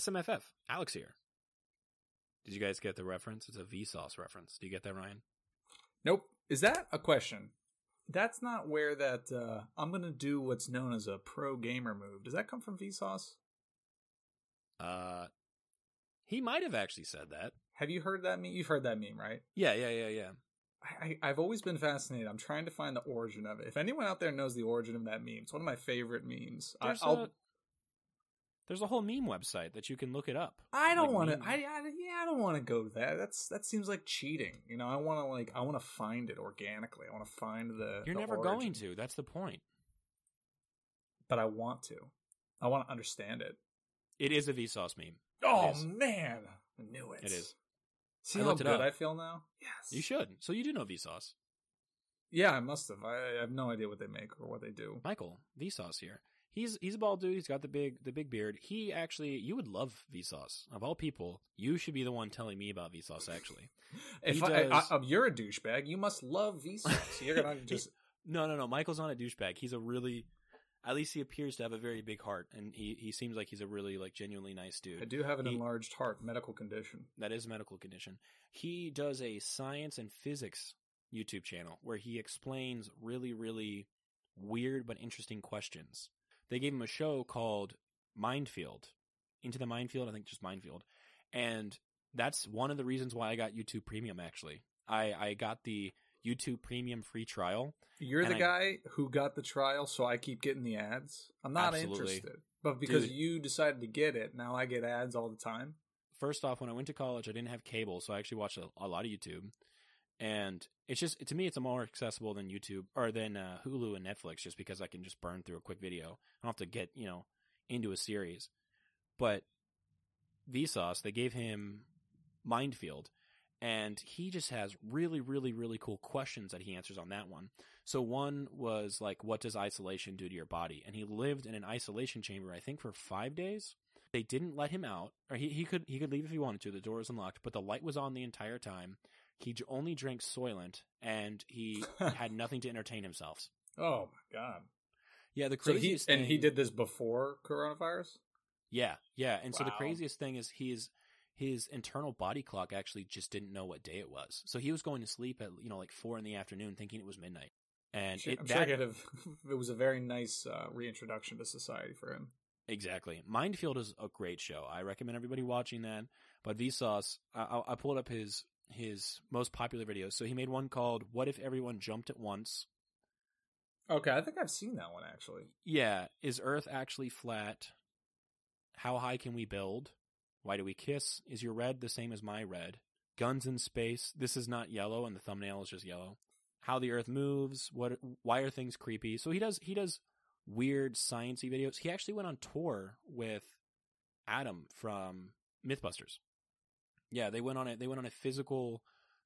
SMFF, Alex here. Did you guys get the reference? It's a Vsauce reference. Do you get that, Ryan? Nope. Is that a question? That's not where that uh, I'm gonna do what's known as a pro gamer move. Does that come from Vsauce? Uh, he might have actually said that. Have you heard that meme? You've heard that meme, right? Yeah, yeah, yeah, yeah. I, I, I've always been fascinated. I'm trying to find the origin of it. If anyone out there knows the origin of that meme, it's one of my favorite memes. I, There's, I'll, a, there's a whole meme website that you can look it up. I don't like want to. I, I yeah, I don't want to go to that. That's that seems like cheating. You know, I want to like I want to find it organically. I want to find the. You're the never origin. going to. That's the point. but I want to. I want to understand it. It is a Vsauce meme. Oh man, I knew it. It is. See I how good up. I feel now. Yes, You should. So you do know Vsauce. Yeah, I must have. I, I have no idea what they make or what they do. Michael, Vsauce here. He's he's a bald dude. He's got the big the big beard. He actually, you would love Vsauce. Of all people, you should be the one telling me about Vsauce. Actually, If I, I, does- I, you're a douchebag, you must love Vsauce. You're gonna just no, no, no. Michael's not a douchebag. He's a really, at least he appears to have a very big heart, and he he seems like he's a really like genuinely nice dude. I do have an He- enlarged heart, medical condition. That is a medical condition. He does a science and physics YouTube channel where he explains really, really weird but interesting questions. They gave him a show called Mindfield. Into the Mindfield, I think just Mindfield. And that's one of the reasons why I got YouTube Premium actually. I, I got the YouTube Premium free trial. You're the I- guy who got the trial, so I keep getting the ads. I'm not Absolutely. interested, but because Dude. you decided to get it, now I get ads all the time. First off, when I went to college, I didn't have cable, so I actually watched a, a lot of YouTube. And it's just to me, it's more accessible than YouTube or than uh, Hulu and Netflix, just because I can just burn through a quick video. I don't have to get you know into a series. But Vsauce, they gave him Mindfield, and he just has really, really, really cool questions that he answers on that one. So one was like, "What does isolation do to your body?" And he lived in an isolation chamber, I think, for five days. They didn't let him out, or he, he could he could leave if he wanted to. The door was unlocked, but the light was on the entire time. He only drank Soylent, and he had nothing to entertain himself. Oh my god! Yeah, the So he craziest and he thing- did this before coronavirus. Yeah, yeah. And so the craziest thing is his his internal body clock actually just didn't know what day it was. So he was going to sleep at you know like four in the afternoon, thinking it was midnight. And Sure- it, I'm that, sure it, have, it was a very nice uh, reintroduction to society for him. exactly. Mindfield is a great show. I recommend everybody watching that. But Vsauce, I- I pulled up his his most popular videos. So he made one called "What if everyone jumped at once?" Okay, I think I've seen that one actually. Yeah, is Earth actually flat? How high can we build? Why do we kiss? Is your red the same as my red? Guns in space. This is not yellow, and the thumbnail is just yellow. How the Earth moves. What? Why are things creepy? So he does. He does weird sciency videos. He actually went on tour with Adam from MythBusters. Yeah, they went on it. They went on a physical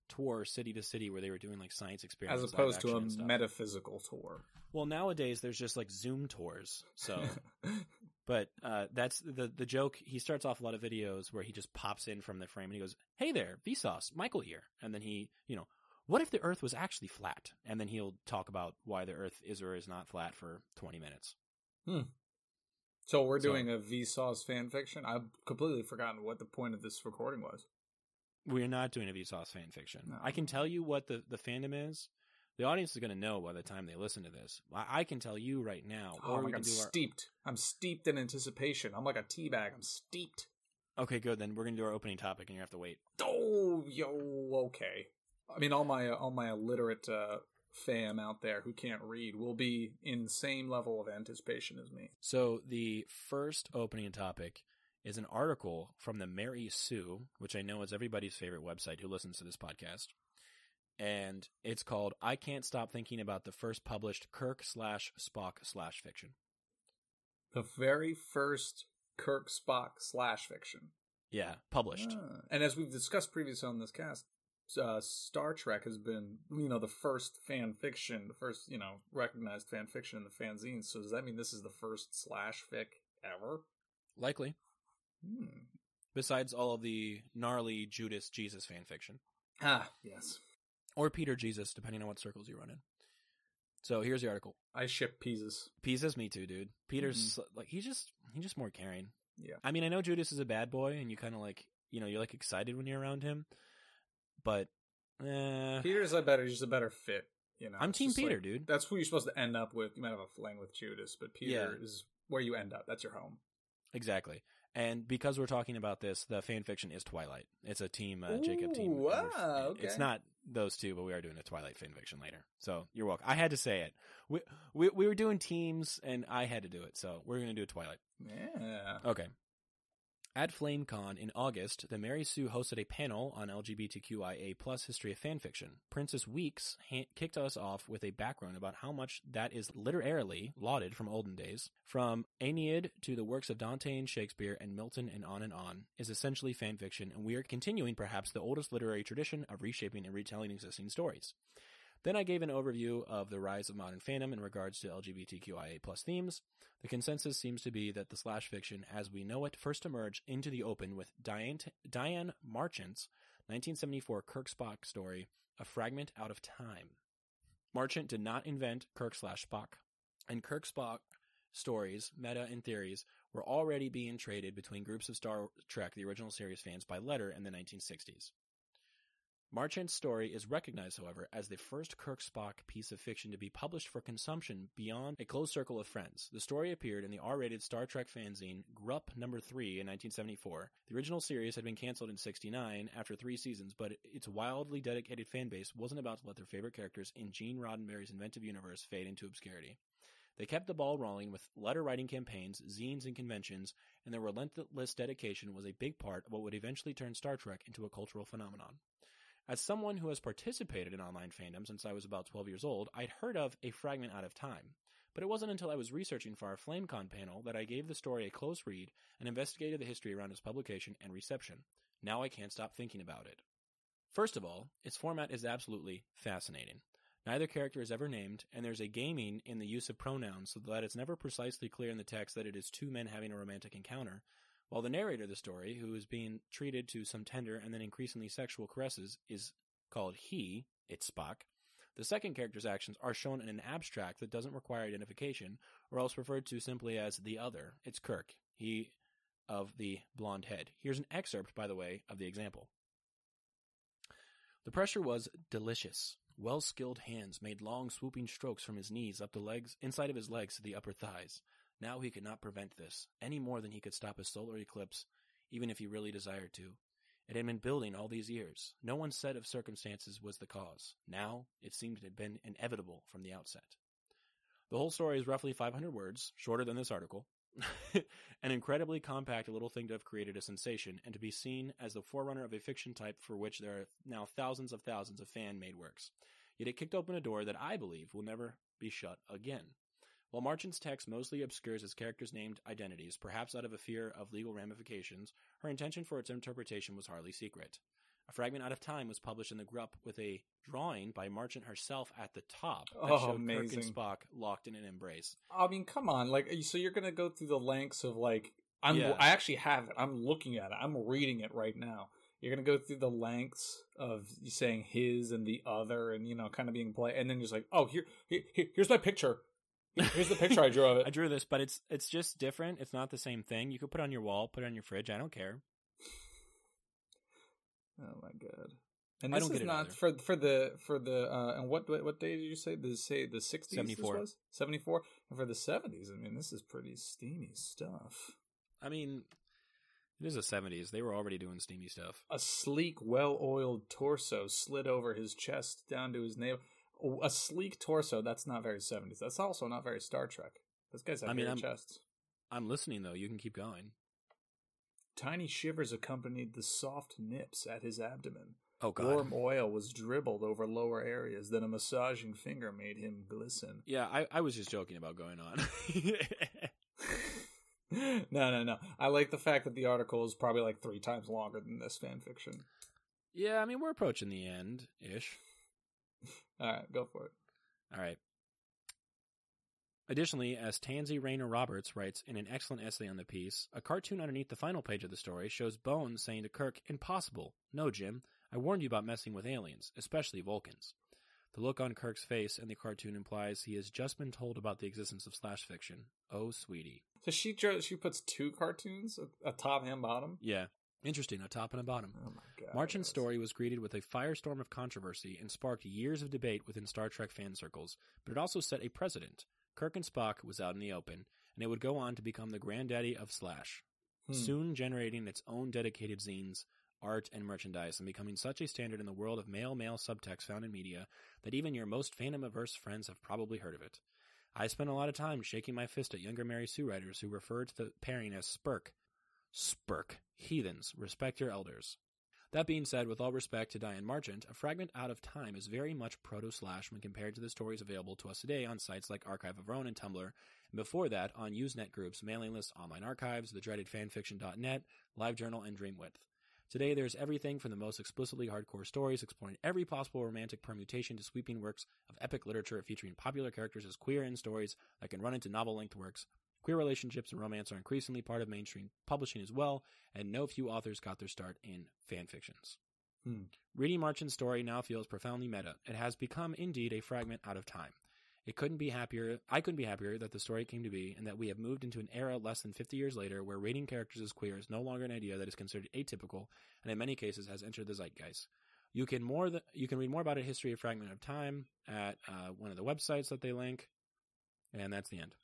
tour, city to city, where they were doing like science experiments, As opposed to a metaphysical tour. Well, nowadays there's just like Zoom tours. So, but uh, that's the the joke. He starts off a lot of videos where he just pops in from the frame and he goes, "Hey there, Vsauce, Michael here," and then he, you know, what if the Earth was actually flat? And then he'll talk about why the Earth is or is not flat for 20 minutes. Hmm. So we're So- doing a Vsauce fan fiction. I've completely forgotten what the point of this recording was. We're not doing a Vsauce fan fiction. No. I can tell you what the the fandom is. The audience is going to know by the time they listen to this. I, I can tell you right now, Oh or we god, can I'm do our. steeped. I'm steeped in anticipation. I'm like a tea bag. I'm steeped. Okay, good. Then we're going to do our opening topic, and you have to wait. Oh, yo, okay. I mean, all my all my illiterate uh, fam out there who can't read will be in same level of anticipation as me. So the first opening topic is an article from the Mary Sue, which I know is everybody's favorite website who listens to this podcast. And it's called I Can't Stop Thinking About the First Published Kirk slash Spock slash fiction. The very first Kirk Spock slash fiction. Yeah, published. Ah. And as we've discussed previously on this cast, uh, Star Trek has been, you know, the first fan fiction, the first, you know, recognized fan fiction in the fanzines. So does that mean this is the first slash fic ever? Likely. Hmm. Besides all of the gnarly Judas Jesus fan fiction. Ah, yes. Or Peter Jesus, depending on what circles you run in. So here's the article. I ship Pieces. Pisa's me too, dude. Peter's like he's just he's just more caring. Yeah. I mean, I know Judas is a bad boy, and you kind of like, you know, you're like excited when you're around him, but eh, Peter's a better, just a better fit. You know, I'm Team Peter, like- dude. That's who you're supposed to end up with. You might have a fling with Judas, but Peter Yeah. is where you end up. That's your home. Exactly. And because we're talking about this, the fan fiction is Twilight. It's a team uh, Jacob team. Ooh, and we're- wow, It's not those two, but we are doing a Twilight fan fiction later. So you're welcome. I had to say it. We we, we were doing teams, and I had to do it. So we're going to do a Twilight. Yeah. Okay. At FlameCon in August, the Mary Sue hosted a panel on LGBTQIA plus history of fanfiction. Princess Weekes ha- kicked us off with a background about how much that is literarily lauded from olden days. From Aeneid to the works of Dante and Shakespeare and Milton and on and on is essentially fanfiction, and we are continuing perhaps the oldest literary tradition of reshaping and retelling existing stories. Then I gave an overview of the rise of modern fandom in regards to LGBTQIA plus themes. The consensus seems to be that the slash fiction as we know it first emerged into the open with Diane, Diane Marchant's 1974 Kirk Spock story, A Fragment Out of Time. Marchant did not invent Kirk slash Spock, and Kirk Spock stories, meta, and theories were already being traded between groups of Star Trek, the original series fans, by letter in the 1960s. Marchant's story is recognized, however, as the first Kirk Spock piece of fiction to be published for consumption beyond a close circle of friends. The story appeared in the R-rated Star Trek fanzine Grup Number 3 in 1974. The original series had been canceled in 69 after three seasons, but its wildly dedicated fan base wasn't about to let their favorite characters in Gene Roddenberry's inventive universe fade into obscurity. They kept the ball rolling with letter writing campaigns, zines, and conventions, and their relentless dedication was a big part of what would eventually turn Star Trek into a cultural phenomenon. As someone who has participated in online fandom since I was about 12 years old, I'd heard of A Fragment Out of Time. But it wasn't until I was researching for our FlameCon panel that I gave the story a close read and investigated the history around its publication and reception. Now I can't stop thinking about it. First of all, its format is absolutely fascinating. Neither character is ever named, and there's a gaming in the use of pronouns so that it's never precisely clear in the text that it is two men having a romantic encounter, while the narrator of the story, who is being treated to some tender and then increasingly sexual caresses, is called he, it's Spock. The second character's actions are shown in an abstract that doesn't require identification, or else referred to simply as the other. It's Kirk, he of the blonde head. Here's an excerpt, by the way, of the example. The pressure was delicious. Well skilled hands made long swooping strokes from his knees up the legs, inside of his legs to the upper thighs. Now he could not prevent this, any more than he could stop a solar eclipse, even if he really desired to. It had been building all these years. No one set of circumstances was the cause. Now, it seemed it had been inevitable from the outset. The whole story is roughly 500 words, shorter than this article. An incredibly compact little thing to have created a sensation and to be seen as the forerunner of a fiction type for which there are now thousands of thousands of fan made works. Yet it kicked open a door that I believe will never be shut again. While Marchant's text mostly obscures his characters' named identities, perhaps out of a fear of legal ramifications, her intention for its interpretation was hardly secret. A fragment out of time was published in the Grup with a drawing by Marchant herself at the top that Oh, showed Kirk and Spock locked in an embrace. I mean, come on, like, so you're gonna go through the lengths of like, I'm, Yeah. I actually have it. I'm looking at it. I'm reading it right now. You're gonna go through the lengths of saying his and the other, and you know, kind of being play, and then just like, oh, here, here, here's my picture. Here's the picture I drew of it. I drew this, but it's it's just different. It's not the same thing. You could put it on your wall, put it on your fridge. I don't care. Oh my god. And I this don't is get it not either. for for the for the uh and what what day did you say? Did you say the sixties Seventy four. Seventy four. And for the seventies, I mean this is pretty steamy stuff. I mean, it is the seventies. They were already doing steamy stuff. A sleek, well oiled torso slid over his chest down to his navel. A sleek torso, that's not very seventies. That's also not very Star Trek. Those guys have I mean, I'm- chests. I'm listening though. You can keep going. Tiny shivers accompanied the soft nips at his abdomen. Oh god. Warm oil was dribbled over lower areas, then a massaging finger made him glisten. Yeah, I, I was just joking about going on. no, no, no. I like the fact that the article is probably like three times longer than this fan fiction. yeah, I mean we're approaching the end ish. All right, go for it. All right. Additionally, as Tansy Rayner Roberts writes in an excellent essay on the piece, a cartoon underneath the final page of the story shows Bones saying to Kirk, Impossible. No, Jim. I warned you about messing with aliens, especially Vulcans. The look on Kirk's face in the cartoon implies he has just been told about the existence of slash fiction. Oh, sweetie. So she she puts two cartoons, a, a top and bottom. Yeah. Interesting. A top and a bottom. Oh my god! Marchant's yes. story was greeted with a firestorm of controversy and sparked years of debate within Star Trek fan circles, but it also set a precedent. Kirk and Spock was out in the open, and it would go on to become the granddaddy of Slash, Hmm. soon generating its own dedicated zines, art, and merchandise, and becoming such a standard in the world of male-male subtext found in media that even your most fandom-averse friends have probably heard of it. I spent a lot of time shaking my fist at younger Mary Sue writers who referred to the pairing as Spurk. Spurk. Heathens. Respect your elders. That being said, with all respect to Diane Marchant, A Fragment Out of Time is very much proto-slash when compared to the stories available to us today on sites like Archive of Own and Tumblr, and before that on Usenet groups, mailing lists, online archives, the dreaded fanfiction.net, LiveJournal, and Dreamwidth. Today, there's everything from the most explicitly hardcore stories exploring every possible romantic permutation to sweeping works of epic literature featuring popular characters as queer in stories that can run into novel-length works. Queer relationships and romance are increasingly part of mainstream publishing as well, and no few authors got their start in fan fictions. Hmm. Reading Marchant's story now feels profoundly meta. It has become indeed a fragment out of time. It couldn't be happier. I couldn't be happier that the story came to be, and that we have moved into an era less than 50 years later where rating characters as queer is no longer an idea that is considered atypical, and in many cases has entered the zeitgeist. You can more th- you can read more about a history of Fragment of Time at uh, one of the websites that they link, and that's the end.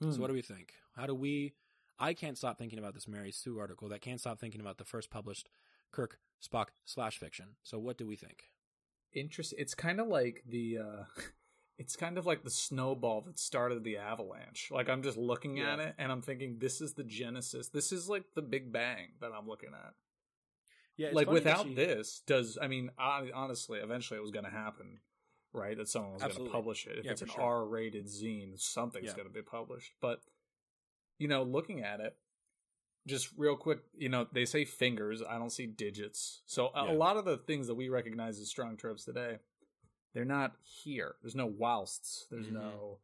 Hmm. So what do we think? How do we? I can't stop thinking about this Mary Sue article. That can't stop thinking about the first published Kirk Spock slash fiction. So what do we think? Interest. It's kind of like the. uh It's kind of like the snowball that started the avalanche. Like I'm just looking at it and I'm thinking, this is the genesis. This is like the Big Bang that I'm looking at. Yeah, like without this, does I mean hon- honestly, eventually it was going to happen, right? That someone was going to publish it. If Yeah, it's an sure. R-rated zine, something's Yeah. going to be published. But you know, looking at it, just real quick, you know, they say fingers. I don't see digits. So a, Yeah. a lot of the things that we recognize as strong tropes today, they're not here. There's no whilsts. There's Mhm. no,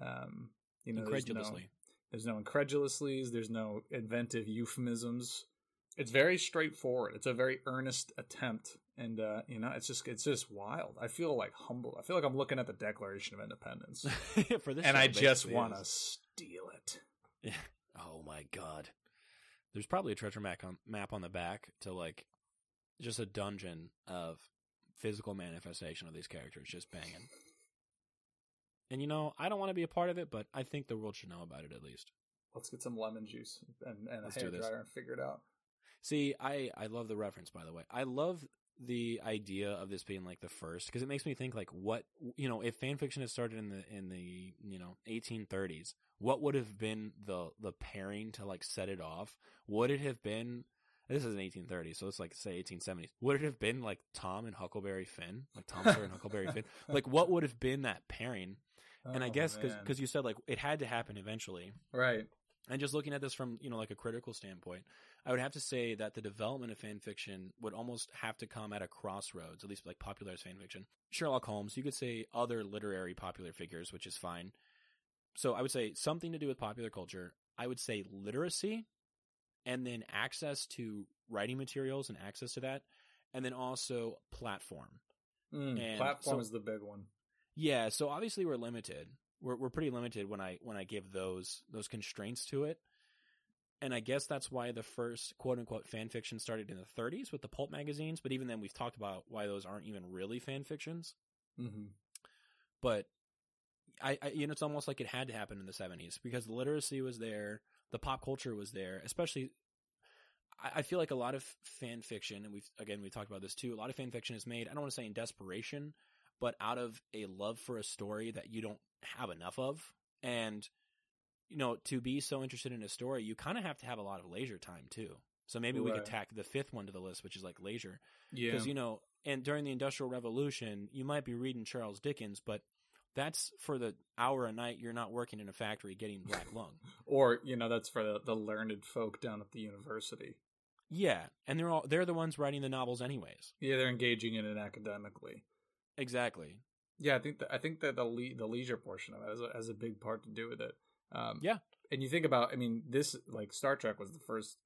um, you know, there's no- incredulously. there's no incredulously's. There's no inventive euphemisms. It's very straightforward. It's a very earnest attempt, and uh, you know, it's just it's just wild. I feel like humble. I feel like I'm looking at the Declaration of Independence, For this and I just want to steal it. Yeah. Oh my god. There's probably a treasure map on map on the back to like just a dungeon of physical manifestation of these characters just banging. And you know, I don't want to be a part of it, but I think the world should know about it at least. Let's get some lemon juice and, and a hair dryer and figure it out. See, I I love the reference by the way. I love the idea of this being like the first because it makes me think like what you know if fan fiction had started in the in the you know 1830s what would have been the the pairing to like set it off? Would it have been this is in 1830s so let's like say 1870s would it have been like tom and huckleberry finn? Like tom sawyer and huckleberry finn? Like what would have been that pairing? And i Oh, guess man. because you said like it had to happen eventually. Right, and just looking at this from, you know, like a critical standpoint, I would have to say that the development of fan fiction would almost have to come at a crossroads, at least like popularized fan fiction. Sherlock Holmes, you could say other literary popular figures, which is fine. So I would say something to do with popular culture. I would say literacy and then access to writing materials and access to that. And then also platform. Mm, And platform so- is the big one. Yeah, so obviously we're limited. We're we're pretty limited when I when I give those those constraints to it. And I guess that's why the first quote unquote fan fiction started in the 30s with the pulp magazines, but even then we've talked about why those aren't even really fan fictions. hmm But I, I you know it's almost like it had to happen in the 70s because the literacy was there, the pop culture was there, especially I, I feel like a lot of fan fiction, and we've again we've talked about this too. A lot of fan fiction is made. I don't want to say in desperation, but out of a love for a story that you don't have enough of, and you know to be so interested in a story, you kind of have to have a lot of leisure time too. So maybe we could tack the fifth one to the list, which is like leisure, Yeah, because you know, and during the Industrial Revolution, you might be reading Charles Dickens, but that's for the hour a night you're not working in a factory getting black lung. or you know that's for the, the learned folk down at the university. Yeah, and they're all they're the ones writing the novels anyways. Yeah, they're engaging in it academically. Exactly. Yeah, I think that I think that the le- the leisure portion of it has a, has a big part to do with it. Um, Yeah. and you think about, I mean, this like Star Trek was the first,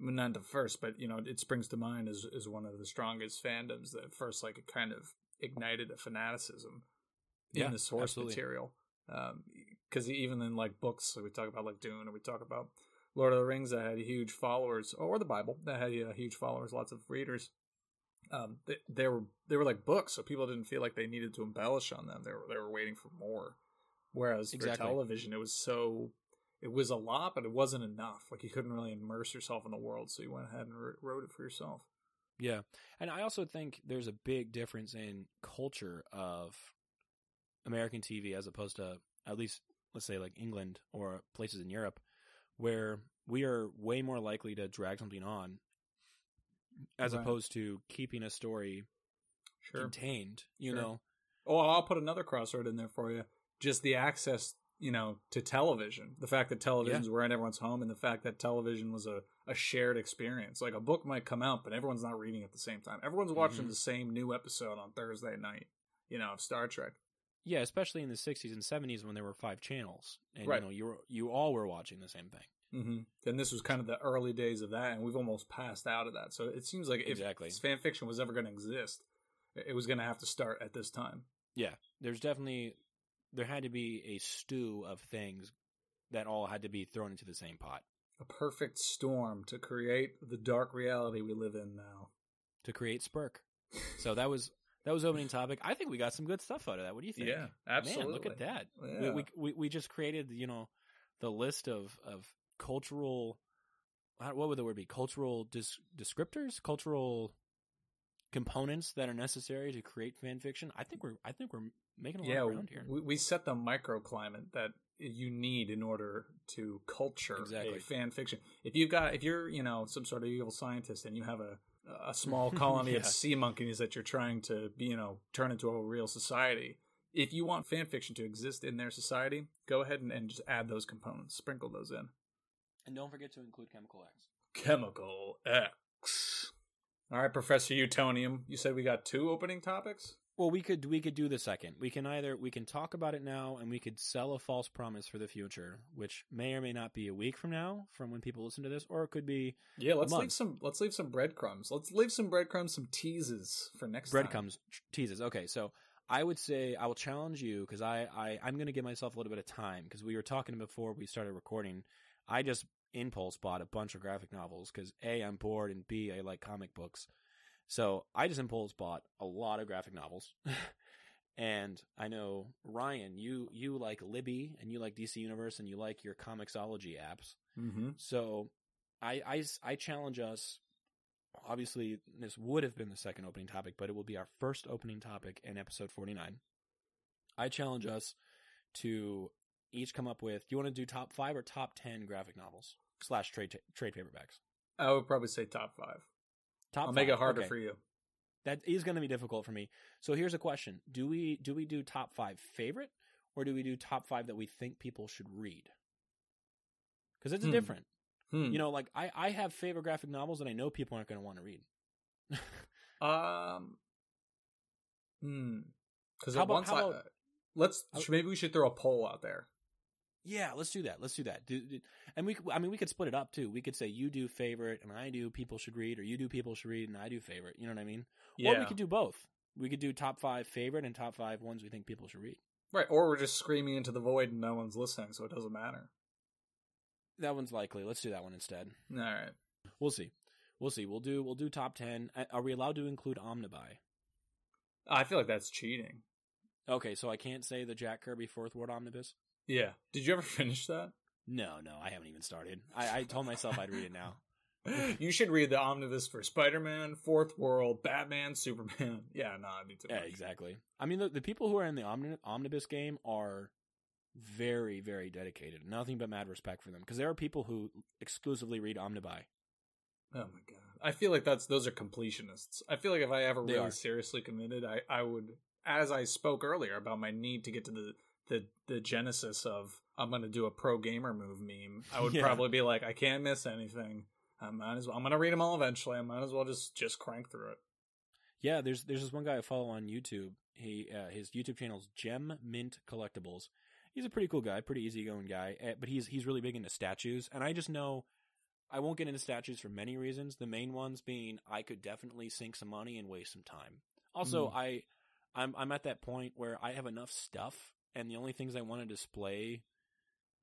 well, not the first, but you know, it springs to mind as as one of the strongest fandoms that first like it kind of ignited a fanaticism in Yeah, the source absolutely. material. Um, because even in like books, we talk about like Dune, or we talk about Lord of the Rings that had huge followers, or the Bible that had uh, huge followers, lots of readers. Um, they, they were they were like books, so people didn't feel like they needed to embellish on them. They were they were waiting for more. Whereas Exactly. for television, it was so it was a lot, but it wasn't enough. Like you couldn't really immerse yourself in the world, so you went ahead and wrote it for yourself. Yeah. And I also think there's a big difference in culture of American TV as opposed to at least let's say like England or places in Europe where we are way more likely to drag something on as Right. opposed to keeping a story Sure. contained, you Sure. know. Oh, I'll put another crossroad in there for you. Just the access, you know, to television. The fact that televisions were in everyone's home, and the fact that television was a, a shared experience. Like a book might come out, but everyone's not reading at the same time. Everyone's watching Mhm. the same new episode on Thursday night. You know, of Star Trek. Yeah, especially in the 60s and 70s when there were five channels and Right. you know you were, you all were watching the same thing. Mm-hmm. And this was kind of the early days of that, and we've almost passed out of that. So it seems like if Exactly. fan fiction was ever going to exist, it was going to have to start at this time. Yeah, there's definitely there had to be a stew of things that all had to be thrown into the same pot A perfect storm to create the dark reality we live in now. to create Spurk. So that was that was opening topic. I think we got some good stuff out of that. What do you think? Yeah, absolutely. Man, look at that. Yeah. We, we we we just created you know the list of of cultural what would the word be cultural dis- descriptors cultural components that are necessary to create fan fiction. I think we're I think we're making a lot yeah, of ground here. we, we set the microclimate that you need in order to culture Exactly. a fan fiction. If you've got, if you're, you know, some sort of evil scientist and you have a a small colony of sea monkeys that you're trying to, be you know, turn into a real society. If you want fan fiction to exist in their society, go ahead and, and just add those components, sprinkle those in. and don't forget to include chemical X. Chemical X. All right, Professor Utonium. You said we got two opening topics. Well, we could we could do the second. We can either we can talk about it now, and we could sell a false promise for the future, which may or may not be a week from now, from when people listen to this, or it could be Yeah, let's leave some. Let's leave some breadcrumbs. Let's leave some breadcrumbs, some teases for next time. breadcrumbs teases. Okay, so I would say I will challenge you because I, I I'm going to give myself a little bit of time because we were talking before we started recording. I just impulse bought a bunch of graphic novels because a I'm bored and b I like comic books. So I just impulse bought a lot of graphic novels. and I know Ryan, you you like Libby and you like DC Universe and you like your Comixology apps. Mm-hmm. So I, I, I challenge us. Obviously, this would have been the second opening topic, but it will be our first opening topic in episode 49. I challenge us to each come up with do you want to do top five or top 10 graphic novels slash trade, trade paperbacks? I would probably say top five. Top I'll make it harder Okay. for you. That is going to be difficult for me. So here's a question: Do we do we do top five favorite, or do we do top five that we think people should read? Because it's Hmm. different. Hmm. You know, like I I have favorite graphic novels that I know people aren't going to want to read. Um. Hmm. Because How about- once how I, about- let's how- maybe we should throw a poll out there. Yeah, let's do that. Let's do that. Do, do- and we, could- I mean, we could split it up too. We could say you do favorite and I do people should read, or you do people should read and I do favorite. You know what I mean? Yeah. Or we could do both. We could do top five favorite and top five ones we think people should read. right. Or we're just screaming into the void and no one's listening, so it doesn't matter. That one's likely. Let's do that one instead. All right. We'll see. We'll see. We'll do. We'll do top ten. Are we allowed to include Omnibuy? I feel like that's cheating. Okay, so I can't say the Jack Kirby Fourth World Omnibus. Yeah. Did you ever finish that? No, no, I haven't even started. I, I told myself I'd read it now. you should read the omnibus for Spider-Man, Fourth World, Batman, Superman. Yeah, no, I need to. Yeah, exactly. I mean, the, the people who are in the omni- omnibus game are very, very dedicated. Nothing but mad respect for them because there are people who exclusively read Omnibuy. Oh my god. I feel like that's those are completionists. I feel like if I ever They really are. seriously committed, I I would as I spoke earlier about my need to get to the the the genesis of I'm going to do a pro gamer move meme. I would Yeah. probably be like I can't miss anything. I might as well. I'm going to read them all eventually. I might as well just just crank through it. Yeah, there's there's this one guy I follow on YouTube. He uh, his YouTube channel's Gem Mint Collectibles. He's a pretty cool guy, pretty easygoing guy, eh, but he's he's really big into statues. And I just know I won't get into statues for many reasons. The main ones being I could definitely sink some money and waste some time. Also, Mhm. I I'm I'm at that point where I have enough stuff, and the only things I want to display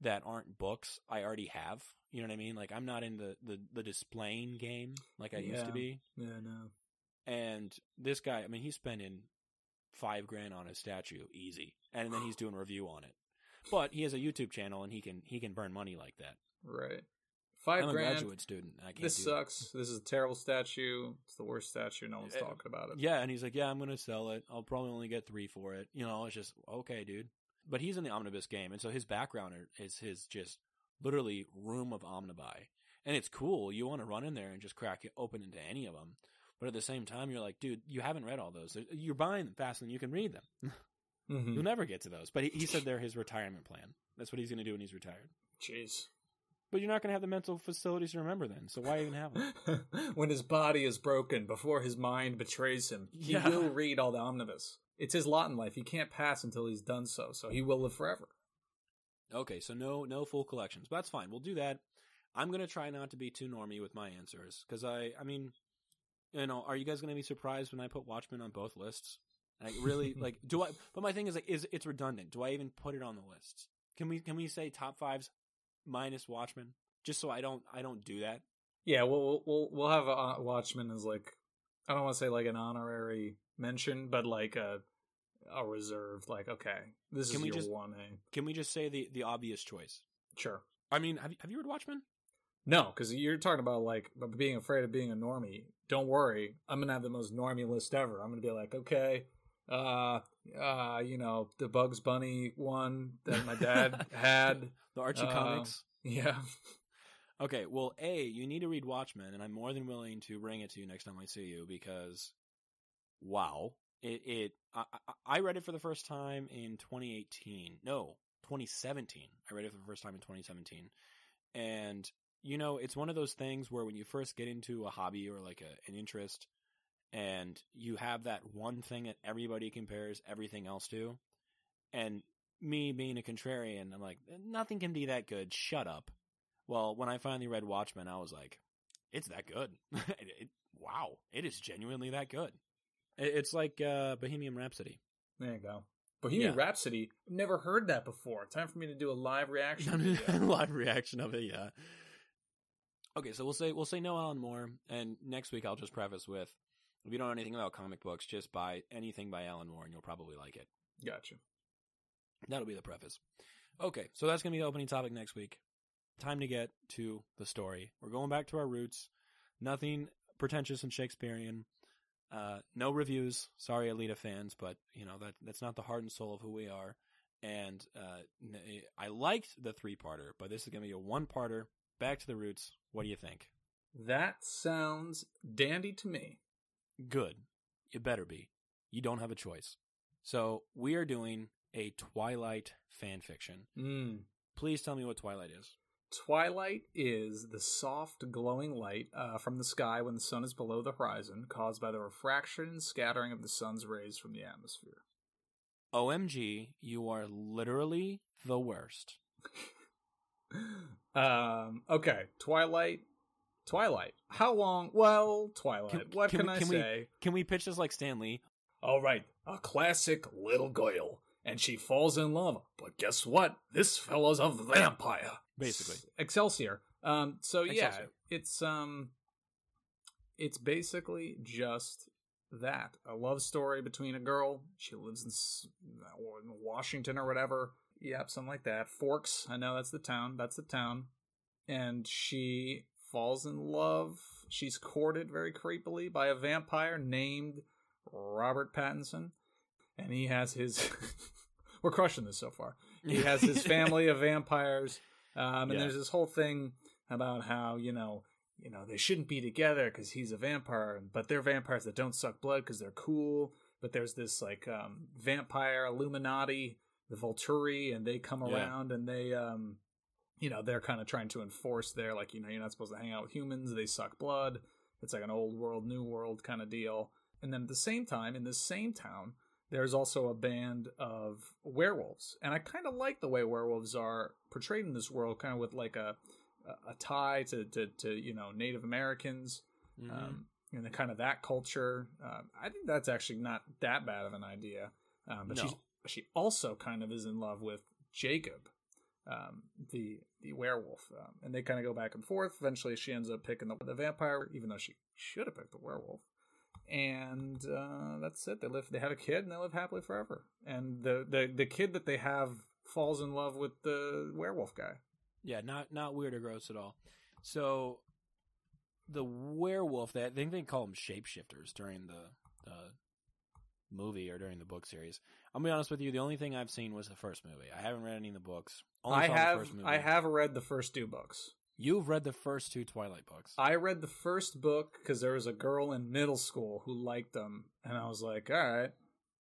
that aren't books I already have. You know what I mean? Like I'm not in the the, the displaying game like I used to be. Yeah, no. And this guy, I mean, he's spending five grand on a statue, easy, and then he's doing review on it. But he has a YouTube channel, and he can he can burn money like that. Right. 5 I'm a grand. graduate student. I can't. This sucks. This is a terrible statue. It's the worst statue. No one's Uh, talking about it. Yeah, and he's like, "Yeah, I'm gonna sell it. I'll probably only get three for it." You know, it's just okay, dude. But he's in the omnibus game, and so his background are- is his just literally room of omnibuy, and it's cool. You want to run in there and just crack it open into any of them. But at the same time, you're like, dude, you haven't read all those. You're buying them faster than you can read them. Mhm. You'll never get to those. But he, he said they're his retirement plan. That's what he's going to do when he's retired. Jeez. But you're not going to have the mental facilities to remember then. So why even have them? when his body is broken before his mind betrays him, he Yeah. will read all the omnibus. It's his lot in life. He can't pass until he's done so, so he will live forever. Okay, so no no full collections. But that's fine. We'll do that. I'm going to try not to be too normy with my answers cuz I I mean, you know, are you guys going to be surprised when I put Watchmen on both lists? Like really like do I but my thing is like is it's redundant. Do I even put it on the lists? Can we can we say top 5s minus Watchmen just so I don't I don't do that? Yeah, we'll we'll we'll have uh, Watchmen as like I don't want to say like an honorary mention, but like a a reserved. Like, okay, this Can is your just- one A. Can we just say the the obvious choice? Sure. I mean, have you, have you read Watchmen? No, because you're talking about like being afraid of being a normie. Don't worry, I'm gonna have the most normie list ever. I'm gonna be like, okay, uh, uh, you know, the Bugs Bunny one that my dad had. The Archie Uh, comics? Yeah, Okay, well, A, you need to read Watchmen, and I'm more than willing to bring it to you next time I see you because, wow, it. it I, I- I read it for the first time in 2018. No, 2017. I read it for the first time in 2017, and you know, it's one of those things where when you first get into a hobby or like a, an interest, and you have that one thing that everybody compares everything else to, and me being a contrarian, I'm like, nothing can be that good. Shut up. Well, when I finally read Watchmen, I was like, it's that good. it, it- wow, it is genuinely that good. It, it's like uh, Bohemian Rhapsody. there you go. Bohemian Yeah. Rhapsody. Never heard that before. Time for me to do a live reaction. Live reaction of it, yeah. Okay, so we'll say we'll say no Alan Moore, and next week I'll just preface with, if you don't know anything about comic books, just buy anything by Alan Moore, and you'll probably like it. Gotcha. That'll be the preface. Okay, so that's going to be the opening topic next week. Time to get to the story. We're going back to our roots. Nothing pretentious and Shakespearean. Uh, no reviews. Sorry, Alita fans, but you know that that's not the heart and soul of who we are. And uh, I liked the three-parter, but this is going to be a one-parter. Back to the roots. What do you think? That sounds dandy to me. Good. It better be. You don't have a choice. So we are doing a Twilight fan fiction. Mm. Please tell me what Twilight is. Twilight is the soft, glowing light uh, from the sky when the sun is below the horizon, caused by the refraction and scattering of the sun's rays from the atmosphere. OMG, you are literally the worst. um, okay, Twilight. Twilight. How long? Well, Twilight. Can- what can can, we- I can we- say? Can we pitch this like Stan Lee? All right, a classic little girl, and she falls in love. But guess what? This fellow's a vampire. Basically. S- Excelsior. Um. So yeah, it's um, it's basically just that a love story between a girl. She lives in, in Washington or whatever. Yep, something like that. Forks. I know that's the town. That's the town. And she falls in love. She's courted very creepily by a vampire named Robert Pattinson, and he has his. We're crushing this so far. He has his family of vampires, um, and Yeah. there's this whole thing about how you know, you know, they shouldn't be together because he's a vampire, but they're vampires that don't suck blood because they're cool. But there's this like um, vampire Illuminati, the Volturi, and they come Yeah. around and they, um, you know, they're kind of trying to enforce their like, you know, you're not supposed to hang out with humans. They suck blood. It's like an old world, new world kind of deal. And then at the same time, in this same town, there's also a band of werewolves, and I kind of like the way werewolves are portrayed in this world, kind of with like a a tie to to, to you know Native Americans, Mhm. um, and the kind of that culture. Um, I think that's actually not that bad of an idea. Um, but No. she's she also kind of is in love with Jacob, um, the the werewolf, um, and they kind of go back and forth. Eventually, she ends up picking the, the vampire, even though she should have picked the werewolf. And uh, that's it. They live. They have a kid, and they live happily forever. And the the the kid that they have falls in love with the werewolf guy. Yeah, not not weird or gross at all. So the werewolf that I think they call them shapeshifters during the, the movie or during the book series. I'll be honest with you, the only thing I've seen was the first movie. I haven't read any of the books. Only I have. I have read the first two books. You've read the first two Twilight books. I read the first book because there was a girl in middle school who liked them, and I was like, all right,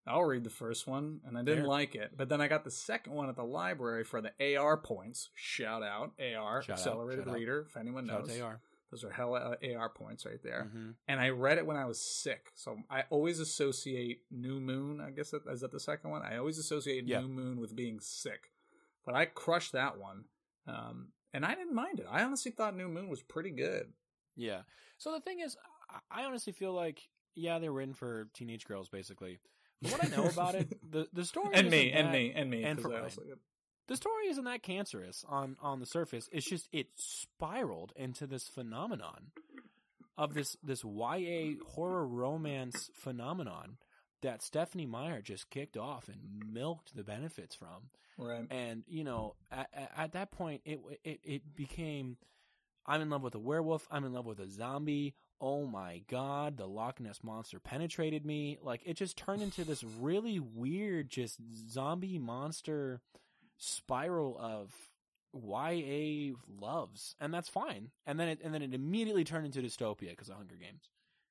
I'll read the first one, and I didn't Fair. like it. But then I got the second one at the library for the AR points. Shout out AR, Shout Accelerated out. Reader, if anyone Shout out knows. to AR. Those are hella uh, AR points right there. Mhm. And I read it when I was sick, so I always associate New Moon. I guess that, is that the second one. I always associate Yeah. New Moon with being sick, but I crushed that one, um, and I didn't mind it. I honestly thought New Moon was pretty good. Yeah. So the thing is, I- honestly feel like, yeah, they're written for teenage girls, basically. But what I know about it, the the story and me, isn't and that- me, and me, and for I the story isn't that cancerous on on the surface. It's just it spiraled into this phenomenon of this this YA horror romance phenomenon that Stephenie Meyer just kicked off and milked the benefits from. right. And you know, at, at- at that point, it it it became, I'm in love with a werewolf. I'm in love with a zombie. Oh my god, the Loch Ness monster penetrated me. Like it just turned into this really weird, just zombie monster spiral of YA loves, and that's fine. And then it and then it immediately turned into dystopia because of Hunger Games.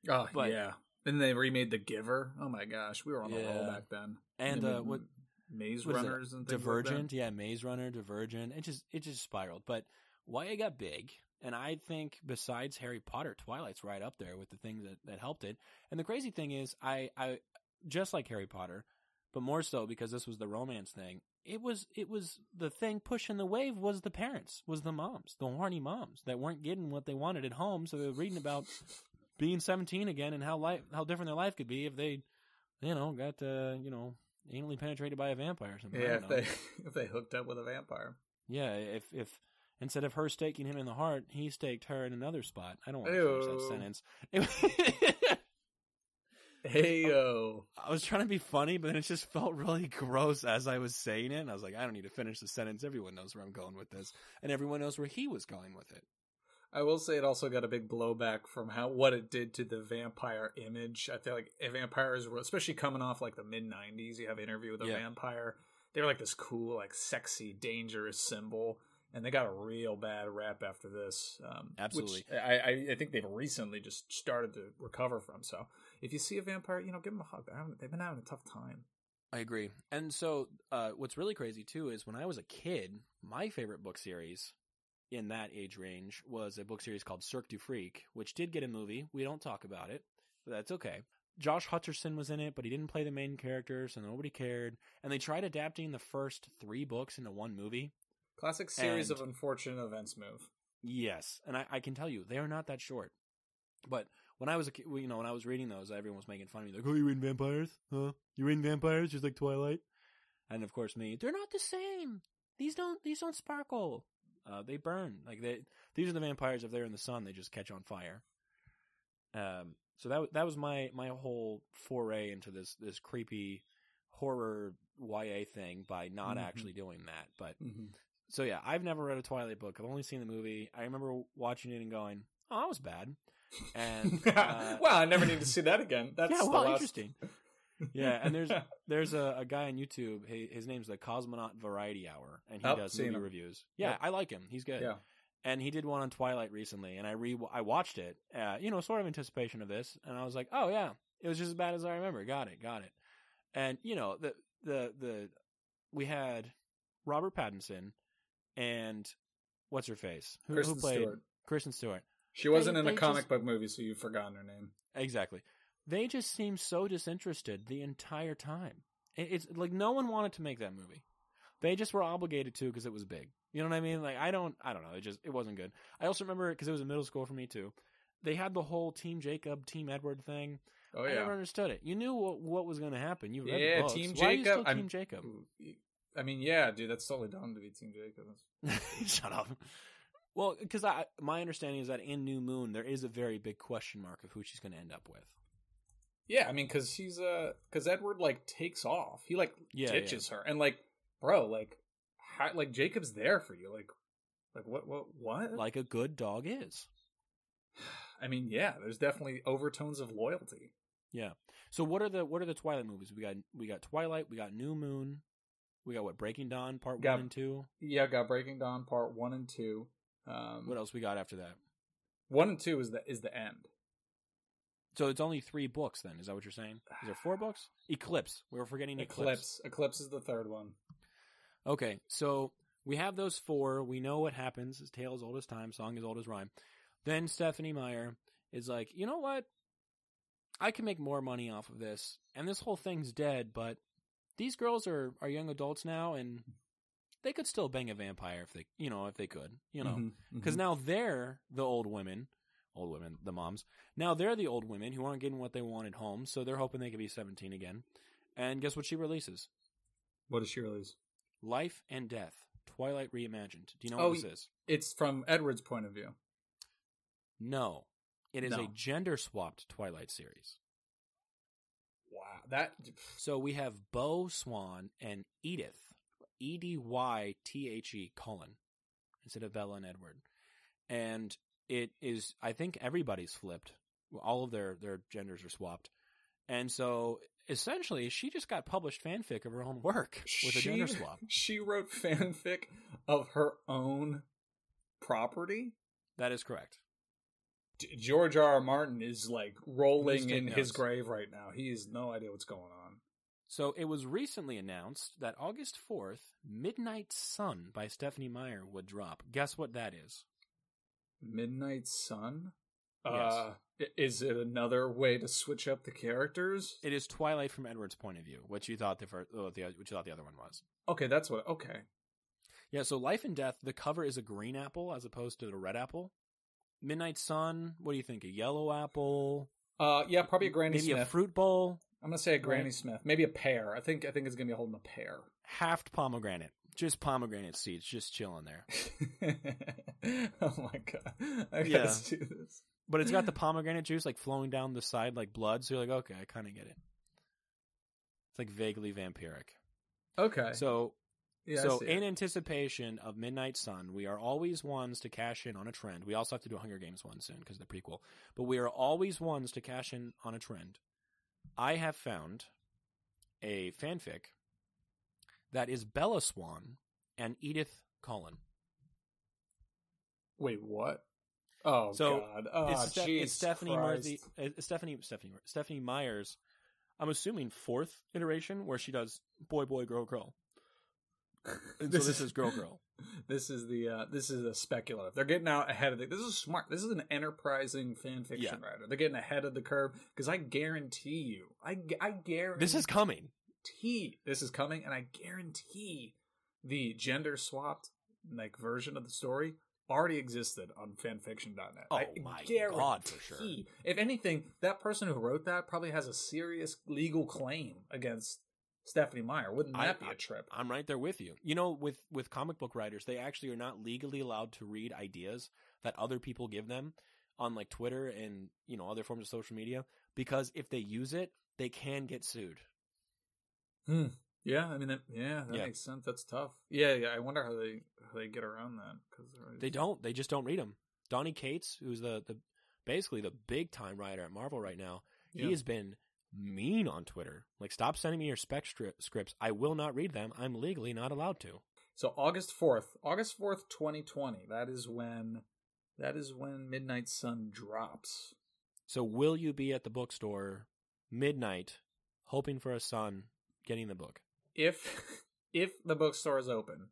Oh but- yeah. Then they remade The Giver. Oh my gosh, we were on the roll back then. And uh, what Maze what it? Runners and things Divergent, yeah, Maze Runner, Divergent. It just it just spiraled. But YA got big, and I think besides Harry Potter, Twilight's right up there with the things that, that helped it. And the crazy thing is, I I just like Harry Potter, but more so because this was the romance thing. It was it was the thing pushing the wave was the parents, was the moms, the horny moms that weren't getting what they wanted at home, so they were reading about being seventeen again and how life how different their life could be if they, you know, got uh, you know anally penetrated by a vampire or something. Yeah, if know. they if they hooked up with a vampire. Yeah, if if instead of her staking him in the heart, he staked her in another spot. I don't want to finish that sentence. Heyo. I was trying to be funny, but then it just felt really gross as I was saying it. And I was like, I don't need to finish the sentence. Everyone knows where I'm going with this, and everyone knows where he was going with it. I will say it also got a big blowback from how what it did to the vampire image. I feel like vampires were, especially coming off like the mid '90s. You have Interview with a Yeah. Vampire. They were like this cool, like sexy, dangerous symbol, and they got a real bad rap after this. Um, Absolutely. I, I I think they've recently just started to recover from. So if you see a vampire, you know, give them a hug. They're having, they've been having a tough time. I agree. And so, uh, what's really crazy too is when I was a kid, my favorite book series in that age range was a book series called Cirque du Freak, which did get a movie. We don't talk about it, but that's okay. Josh Hutcherson was in it, but he didn't play the main character, so nobody cared. And they tried adapting the first three books into one movie. Classic series And- of unfortunate events move. Yes, and I, I can tell you they are not that short. But when I was a kid, you know, when I was reading those, everyone was making fun of me, like, "Oh, you reading vampires? Huh? You reading vampires just like Twilight?" And of course, me, they're not the same. These don't these don't sparkle. Uh, they burn. Like they these are the vampires. If they're in the sun, they just catch on fire. Um. So that that was my my whole foray into this this creepy horror YA thing by not Mhm. actually doing that, but Mm-hmm. so yeah, I've never read a Twilight book. I've only seen the movie. I remember watching it and going, "Oh, that was bad." And uh, wow, I never need to see that again. That's yeah, well, last- interesting. Yeah, and there's there's a, a guy on YouTube. His, his name's the Cosmonaut Variety Hour, and he Oh, does movie him. reviews. Yeah, Yep. I like him. He's good. yeah. And he did one on Twilight recently, and I re I watched it. Uh, you know, sort of anticipation of this, and I was like, "Oh yeah, it was just as bad as I remember." Got it, got it. And you know, the the the we had Robert Pattinson and what's her face who, Kristen who played Stewart. Kristen Stewart. She wasn't They- in a comic just- book movie, so you've forgotten her name. Exactly. They just seemed so disinterested the entire time. It's like no one wanted to make that movie. They just were obligated to because it was big. You know what I mean? Like I don't, I don't know. It just it wasn't good. I also remember because it was in middle school for me too. They had the whole Team Jacob, Team Edward thing. Oh yeah, I never understood it. You knew what, what was going to happen. You read yeah. the books. Team Why are you Jacob. still I'm- Team Jacob. I mean, yeah, dude, that's totally dumb to be Team Jacob. Shut up. Well, because I my understanding is that in New Moon there is a very big question mark of who she's going to end up with. Yeah, I mean, because she's uh, because Edward like takes off, he like Yeah, ditches her, and like, bro, like, how, like Jacob's there for you, like, like what, what, what? Like a good dog is. I mean, yeah, there's definitely overtones of loyalty. Yeah. So what are the what are the Twilight movies? We got we got Twilight, we got New Moon, we got what Breaking Dawn Part Got- One and Two. Yeah, got Breaking Dawn part one and two. Um, What else we got after that? One and two is the is the end. So it's only three books then. Is that what you're saying? Is there four books? Eclipse. We were forgetting Eclipse. Eclipse. Eclipse is the third one. Okay, so we have those four. We know what happens. His tale is old as time, song is old as rhyme. Then Stephenie Meyer is like, you know what? I can make more money off of this, and this whole thing's dead. But these girls are are young adults now, and they could still bang a vampire if they, you know, if they could, you know, because mhm. now they're the old women, old women, the moms. Now they're the old women who aren't getting what they want at home, so they're hoping they can be seventeen again. And guess what she releases? What does she release? Life and Death, Twilight Reimagined. Do you know Oh, what this is? It's from Edward's point of view. No. It is a gender swapped Twilight series. Wow, that So we have Beau Swan and Edith, E D Y T H E Cullen, instead of Bella and Edward. And it is, I think everybody's flipped. All of their, their genders are swapped. And so essentially, she just got published fanfic of her own work with a she, gender swap. She wrote fanfic of her own property. That is correct. George R. R. Martin is like rolling in his grave right now. He has no idea what's going on. So it was recently announced that August 4th, Midnight Sun by Stephenie Meyer would drop. Guess what that is? Midnight Sun. Uh, i- is it another way to switch up the characters? It is Twilight from Edward's point of view, which you thought the first, oh, the, which you thought the other one was. Okay, that's what. Okay, Yeah, so Life and Death, the cover is a green apple as opposed to the red apple. Midnight Sun, what do you think? A yellow apple? uh, yeah, probably a Granny Maybe Smith. a fruit bowl? I'm gonna say a Granny Right. Smith. Maybe a pear. I think I think it's gonna be holding a pear. Half pomegranate. Just pomegranate seeds, just chilling there. oh my god! I gotta do this. But it's got the pomegranate juice like flowing down the side like blood, so you're like, okay, I kind of get it. It's like vaguely vampiric. Okay. So yeah, so in anticipation of Midnight Sun, we are always ones to cash in on a trend. We also have to do a Hunger Games one soon because of the prequel. But we are always ones to cash in on a trend. I have found a fanfic that is Bella Swan and Edith Cullen. Wait, what? Oh So, god! Oh, it's, Ste- it's Stephenie. Murphy, uh, Stephenie Stephenie Stephenie Myers. I'm assuming fourth iteration where she does boy boy girl girl. And so this is girl girl. This is the uh, this is a speculative. They're getting out ahead of it. This is smart. This is an enterprising fan fiction Yeah. writer. They're getting ahead of the curve because I guarantee you, I I guarantee This is coming. This is coming, and I guarantee the gender swapped like version of the story already existed on fanfiction.net. Oh I my guarantee. God, for sure. If anything, that person who wrote that probably has a serious legal claim against Stephenie Meyer. Wouldn't I- that be a trip? I'm right there with you. You know, with with comic book writers, they actually are not legally allowed to read ideas that other people give them on like Twitter and you know other forms of social media because if they use it, they can get sued. Hmm. Yeah, I mean, that, yeah, that Yeah. makes sense. That's tough. Yeah, yeah. I wonder how they how they get around that because They don't. They just don't read them. Donnie Cates, who's the the basically the big time writer at Marvel right now, Yeah. he has been mean on Twitter. Like, stop sending me your spec stri- scripts. I will not read them. I'm legally not allowed to. So August fourth, August fourth, twenty twenty. That is when that is when Midnight Sun drops. So, will you be at the bookstore midnight, hoping for a son, getting the book? If if the bookstore is open,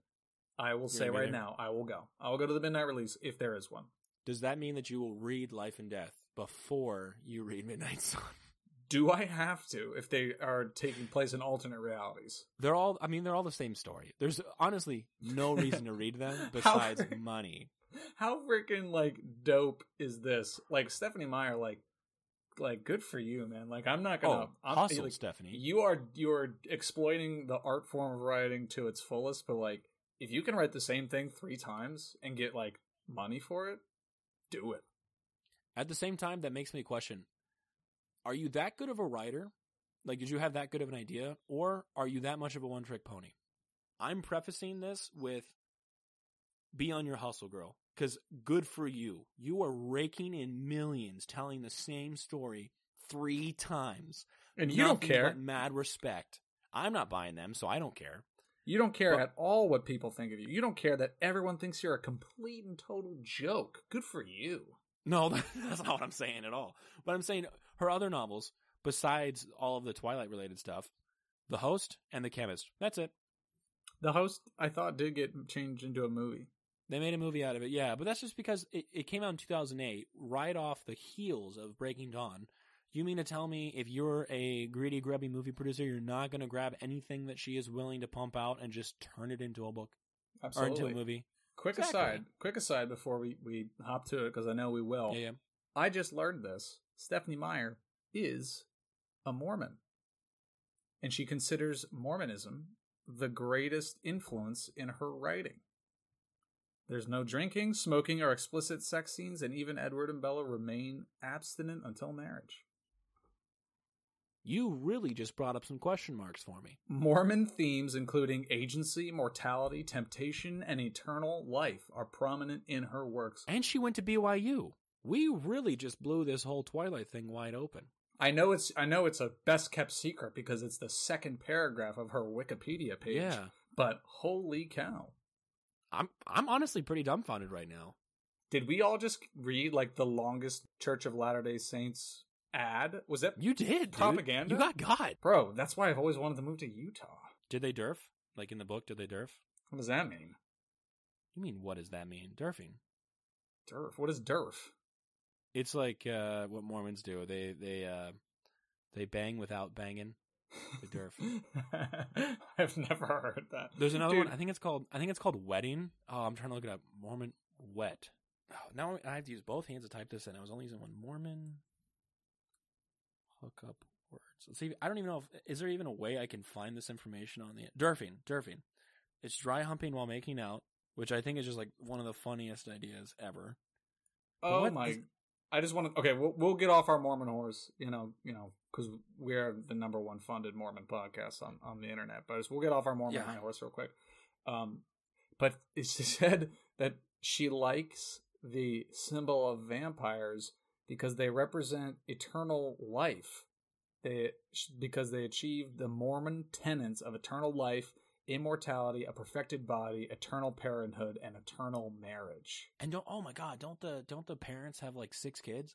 I will say gonna be right there? now, I will go. I will go to the midnight release if there is one. Does that mean that you will read Life and Death before you read Midnight Sun? Do I have to if they are taking place in alternate realities? They're all, I mean, they're all the same story. There's honestly no reason to read them How- besides money. How freaking like dope is this? Like Stephenie Meyer, like like good for you, man. Like I'm not gonna. Oh, I'm, hustle, like, Stephenie. You are you're exploiting the art form of writing to its fullest, but like if you can write the same thing three times and get like money for it, do it. At the same time, that makes me question: Are you that good of a writer? Like, did you have that good of an idea, or are you that much of a one-trick pony? I'm prefacing this with be on your hustle, girl. Because good for you. You are raking in millions telling the same story three times. And you don't care. mad respect. I'm not buying them, so I don't care. You don't care But- at all what people think of you. You don't care that everyone thinks you're a complete and total joke. Good for you. No, that's not what I'm saying at all. But I'm saying her other novels, besides all of the Twilight related stuff, The Host and The Chemist. That's it. The host, I thought, did get changed into a movie. They made a movie out of it, yeah, but that's just because it, it came out in 2008, right off the heels of Breaking Dawn. You mean to tell me if you're a greedy, grubby movie producer, you're not going to grab anything that she is willing to pump out and just turn it into a book or into a movie? Quick Exactly. aside, quick aside before we, we hop to it, because I know we will. Yeah, yeah. I just learned this. Stephenie Meyer is a Mormon. And she considers Mormonism the greatest influence in her writing. There's no drinking, smoking, or explicit sex scenes, and even Edward and Bella remain abstinent until marriage. You really just brought up some question marks for me. Mormon themes, including agency, mortality, temptation, and eternal life, are prominent in her works. And she went to BYU. We really just blew this whole Twilight thing wide open. I know it's I know it's a best kept secret because it's the second paragraph of her Wikipedia page. Yeah. But holy cow. I'm I'm honestly pretty dumbfounded right now. Did we all just read like the longest Church of Latter-day Saints ad? Was that You did dude. Propaganda? You got God. Bro, that's why I've always wanted to move to Utah. Did they derf? Like in the book, did they derf? What does that mean? You mean what does that mean? Derfing. Derf. What is derf? It's like uh, what Mormons do. They they uh, they bang without banging. They derf. I've never heard that. There's another Dude, one. I think it's called. I think it's called wedding. Oh, I'm trying to look it up. Mormon wet. Oh, now I have to use both hands to type this in. I was only using one. Mormon hookup words. Let's see. I don't even know if is there even a way I can find this information on the derfing. Derfing. It's dry humping while making out, which I think is just like one of the funniest ideas ever. Oh my! is- I just want to. Okay, we'll we'll get off our Mormon horse. You know, you know, because we're the number one funded Mormon podcast on on the internet. But just, we'll get off our Mormon Yeah. horse real quick. Um, but she said that she likes the symbol of vampires because they represent eternal life. They because they achieved the Mormon tenets of eternal life, immortality, a perfected body, eternal parenthood, and eternal marriage. And don't. Oh my god! Don't the don't the parents have like six kids?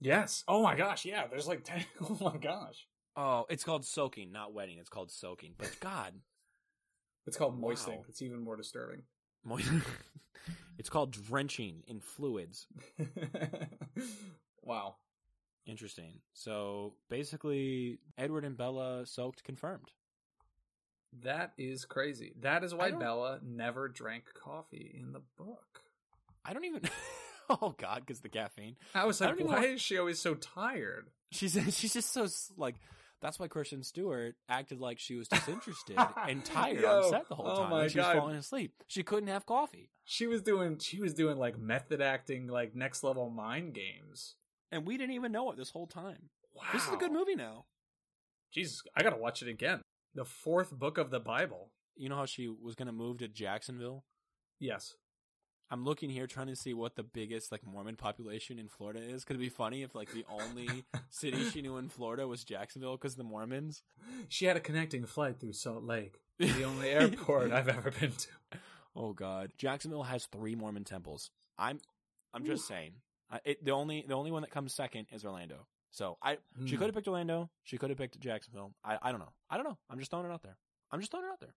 Yes. Oh my gosh. Yeah. There's like ten. Oh my gosh. Oh, it's called soaking, not wedding. It's called soaking. But God, It's called moisting. Wow. It's even more disturbing. Moist- it's called drenching in fluids. wow. Interesting. So basically, Edward and Bella soaked confirmed. That is crazy. That is why Bella never drank coffee in the book. I don't even. oh God, because the caffeine. I was like, even why is she always so tired? She's she's just so like. That's why Kristen Stewart acted like she was disinterested and tired Yo, on set the whole oh time. she was falling asleep. She couldn't have coffee, She was doing. She was doing like method acting, like next level mind games. and we didn't even know it this whole time. Wow. This is a good movie now. Jesus, I gotta watch it again. The fourth book of the Bible. You know how she was going to move to Jacksonville? Yes. I'm looking here trying to see what the biggest like Mormon population in Florida is. Could it be funny if like the only city she knew in Florida was Jacksonville because the Mormons? She had a connecting flight through Salt Lake, the only airport I've ever been to. Oh God, Jacksonville has three Mormon temples. I'm, I'm just saying. I, it, the only the only one that comes second is Orlando. So I she Hmm. could have picked Orlando. She could have picked Jacksonville. I I don't know. I don't know. I'm just throwing it out there. I'm just throwing it out there.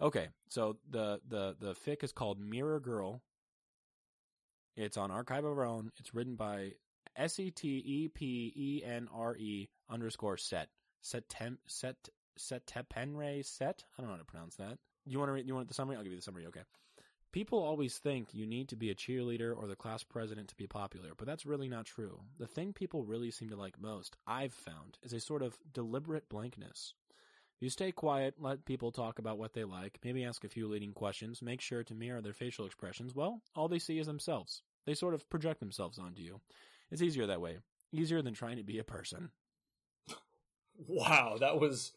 Okay, so the the the fic is called Mirror Girl. It's on Archive of Our Own. It's written by S E T E P E N R E underscore set set tem set set tepenre set. I don't know how to pronounce that. You want to read? You want the summary? I'll give you the summary. Okay. People always think you need to be a cheerleader or the class president to be popular, but that's really not true. The thing people really seem to like most, I've found, is a sort of deliberate blankness. You stay quiet, let people talk about what they like, maybe ask a few leading questions, make sure to mirror their facial expressions, well, all they see is themselves. They sort of project themselves onto you. It's easier that way. Easier than trying to be a person. Wow, that was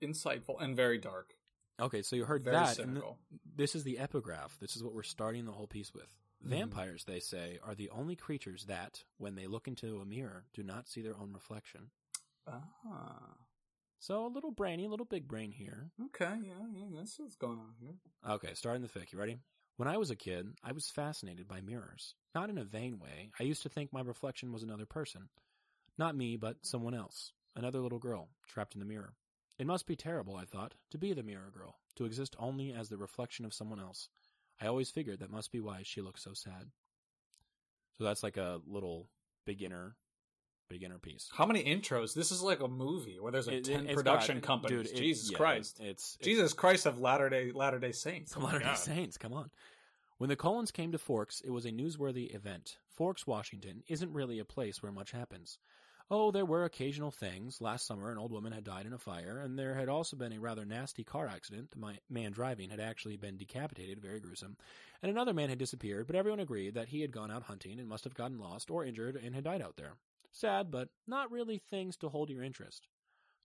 insightful and very dark. Okay, so you heard Very that. th- this is the epigraph. This is what we're starting the whole piece with. Mhm. Vampires, they say, are the only creatures that, when they look into a mirror, do not see their own reflection. Ah, So a little brainy, a little big brain here. okay, yeah, yeah, that's what's going on here. Okay, starting the fic. You ready? When I was a kid, I was fascinated by mirrors. Not in a vain way. I used to think my reflection was another person. Not me, but someone else. Another little girl, trapped in the mirror. It must be terrible, I thought, to be the mirror girl, to exist only as the reflection of someone else. I always figured that must be why she looks so sad. So that's like a little beginner, beginner piece. How many intros? This is like a movie where there's like It- ten production got- companies. dude, it- Jesus yeah, Christ, It's, it's Jesus Christ of Latter Day Latter Day Saints. Oh Latter-day Saints, come on. When the Cullens came to Forks, it was a newsworthy event. Forks, Washington, isn't really a place where much happens. Oh, there were occasional things. Last summer, an old woman had died in a fire, and there had also been a rather nasty car accident. The man driving had actually been decapitated, very gruesome, and another man had disappeared, but everyone agreed that he had gone out hunting and must have gotten lost or injured and had died out there. Sad, but not really things to hold your interest.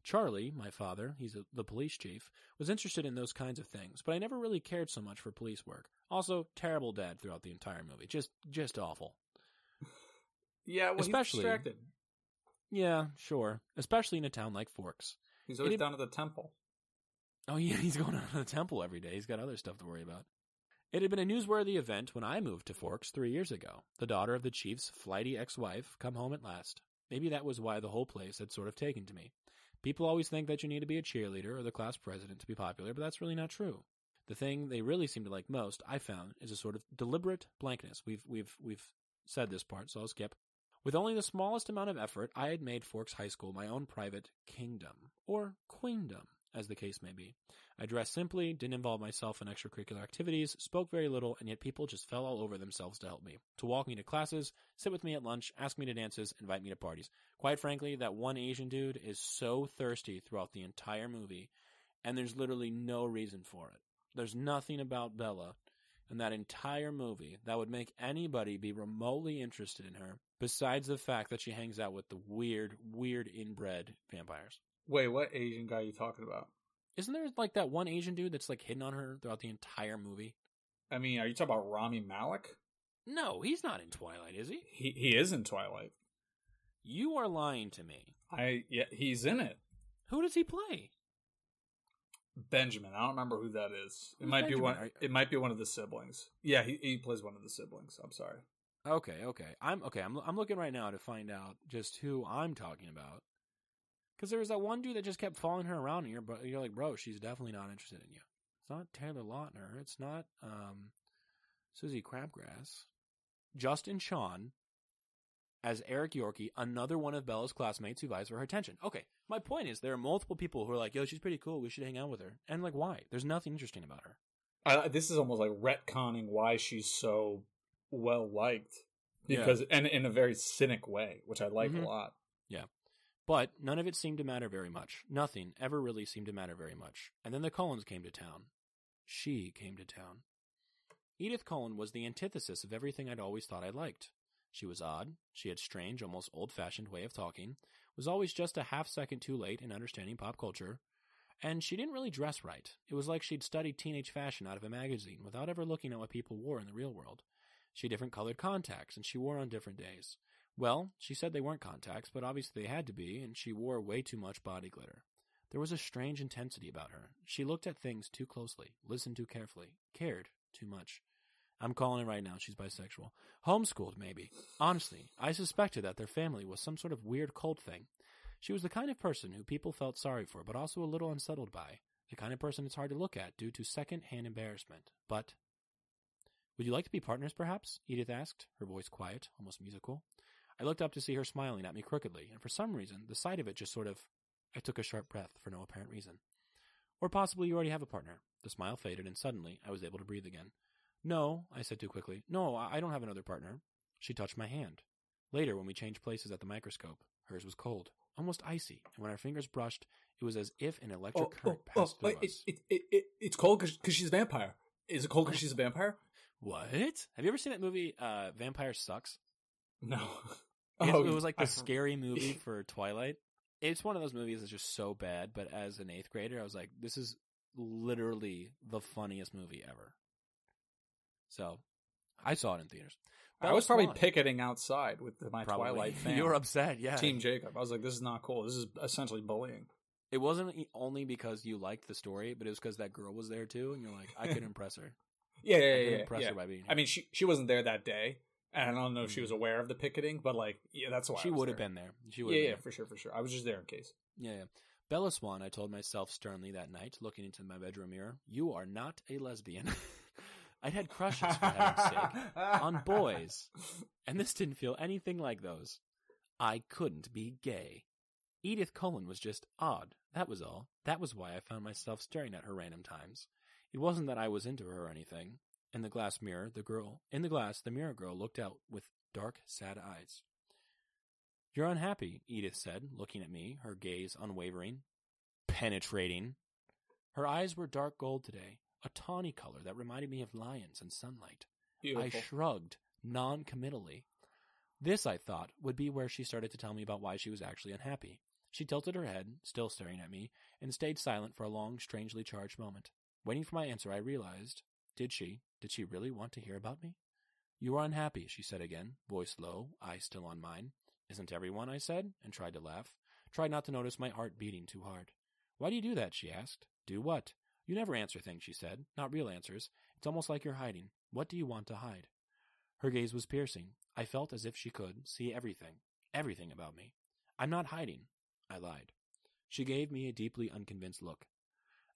Charlie, my father, he's a, the police chief, was interested in those kinds of things, but I never really cared so much for police work. Also, terrible dad throughout the entire movie. Just, just awful. Yeah, well, Especially- he's distracted. Yeah, sure. Especially in a town like Forks. He's always It- down at the temple. Oh yeah, he's going down to the temple every day. He's got other stuff to worry about. It had been a newsworthy event when I moved to Forks three years ago. The daughter of the chief's flighty ex-wife come home at last. Maybe that was why the whole place had sort of taken to me. People always think that you need to be a cheerleader or the class president to be popular, but that's really not true. The thing they really seem to like most, I found, is a sort of deliberate blankness. We've we've we've said this part, so I'll skip. With only the smallest amount of effort, I had made Forks High School my own private kingdom, or queendom, as the case may be. I dressed simply, didn't involve myself in extracurricular activities, spoke very little, and yet people just fell all over themselves to help me. To walk me to classes, sit with me at lunch, ask me to dances, invite me to parties. Quite frankly, that one Asian dude is so thirsty throughout the entire movie, and there's literally no reason for it. There's nothing about Bella in that entire movie that would make anybody be remotely interested in her, besides the fact that she hangs out with the weird, weird inbred vampires. Wait, what Asian guy are you talking about? Isn't there like that one Asian dude that's like hidden on her throughout the entire movie? I mean, are you talking about Rami Malek? No, he's not in Twilight, is he? He he is in Twilight. You are lying to me. I yeah, he's in it. Who does he play? Benjamin. I don't remember who that is. It Who's might be one. It might be one of the siblings. Yeah, he he plays one of the siblings. I'm sorry. Okay, okay. I'm okay. I'm I'm looking right now to find out just who I'm talking about. Because there was that one dude that just kept following her around, and you're you're like, bro, she's definitely not interested in you. It's not Taylor Lautner. It's not um, Susie Crabgrass. Justin Chon as Eric Yorkie, another one of Bella's classmates who vies for her attention. Okay, my point is there are multiple people who are like, yo, she's pretty cool. We should hang out with her. And like, why? There's nothing interesting about her. I, this is almost like retconning why she's so well liked Yeah. because and in a very cynic way, which I like Mhm. a lot. Yeah. But none of it seemed to matter very much. Nothing ever really seemed to matter very much. And then the Cullens came to town. She came to town. Edith Cullen was the antithesis of everything I'd always thought I liked. She was odd, she had strange, almost old fashioned way of talking, was always just a half second too late in understanding pop culture, and she didn't really dress right. It was like she'd studied teenage fashion out of a magazine without ever looking at what people wore in the real world. She had different colored contacts, and she wore on different days. Well, she said they weren't contacts, but obviously they had to be, and she wore way too much body glitter. There was a strange intensity about her. She looked at things too closely, listened too carefully, cared too much. I'm calling it right now, she's bisexual. Homeschooled, maybe. Honestly, I suspected that their family was some sort of weird cult thing. She was the kind of person who people felt sorry for, but also a little unsettled by. The kind of person it's hard to look at due to second hand embarrassment. But. Would you like to be partners, perhaps? Edith asked, her voice quiet, almost musical. I looked up to see her smiling at me crookedly, and for some reason, the sight of it just sort of. I took a sharp breath for no apparent reason. Or possibly you already have a partner. The smile faded, and suddenly I was able to breathe again. No, I said too quickly. No, I don't have another partner. She touched my hand. Later, when we changed places at the microscope, hers was cold, almost icy, and when our fingers brushed, it was as if an electric current passed through wait, us. it, it, it, it, it's cold because she's a vampire. Is it cold because she's a vampire? What? Have you ever seen that movie, uh, Vampire Sucks? No. It, Oh, it was like the scary movie for Twilight. It's one of those movies that's just so bad, but as an eighth grader, I was like, this is literally the funniest movie ever. So, I saw it in theaters. I was probably Swan. picketing outside with my Probably. Twilight fan. you were upset, yeah. Team Jacob. I was like, this is not cool. This is essentially bullying. It wasn't only because you liked the story, but it was because that girl was there too, and you're like, I could impress her. Yeah, I yeah, could yeah. yeah, impress yeah. her by being. Here. I mean, she she wasn't there that day, and I don't know if she was Mhm. aware of the picketing, but like, yeah, that's why she I was would have been there. She would. Yeah, have yeah, been for sure, for sure. I was just there in case. Yeah, yeah. Bella Swan, I told myself sternly that night, looking into my bedroom mirror, you are not a lesbian. I'd had crushes, for heaven's sake, on boys, and this didn't feel anything like those. I couldn't be gay. Edith Cullen was just odd, that was all. That was why I found myself staring at her random times. It wasn't that I was into her or anything. In the glass mirror, the girl, in the glass, the mirror girl looked out with dark, sad eyes. You're unhappy, Edith said, looking at me, her gaze unwavering, penetrating. Her eyes were dark gold today, a tawny color that reminded me of lions and sunlight. Beautiful. I shrugged, non committally. This, I thought, would be where she started to tell me about why she was actually unhappy. She tilted her head, still staring at me, and stayed silent for a long, strangely charged moment. Waiting for my answer, I realized did she? Did she really want to hear about me? You are unhappy, she said again, voice low, eyes still on mine. Isn't everyone? I said, and tried to laugh. Tried not to notice my heart beating too hard. Why do you do that? she asked. Do what? You never answer things, she said. Not real answers. It's almost like you're hiding. What do you want to hide? Her gaze was piercing. I felt as if she could see everything, everything about me. I'm not hiding. I lied. She gave me a deeply unconvinced look.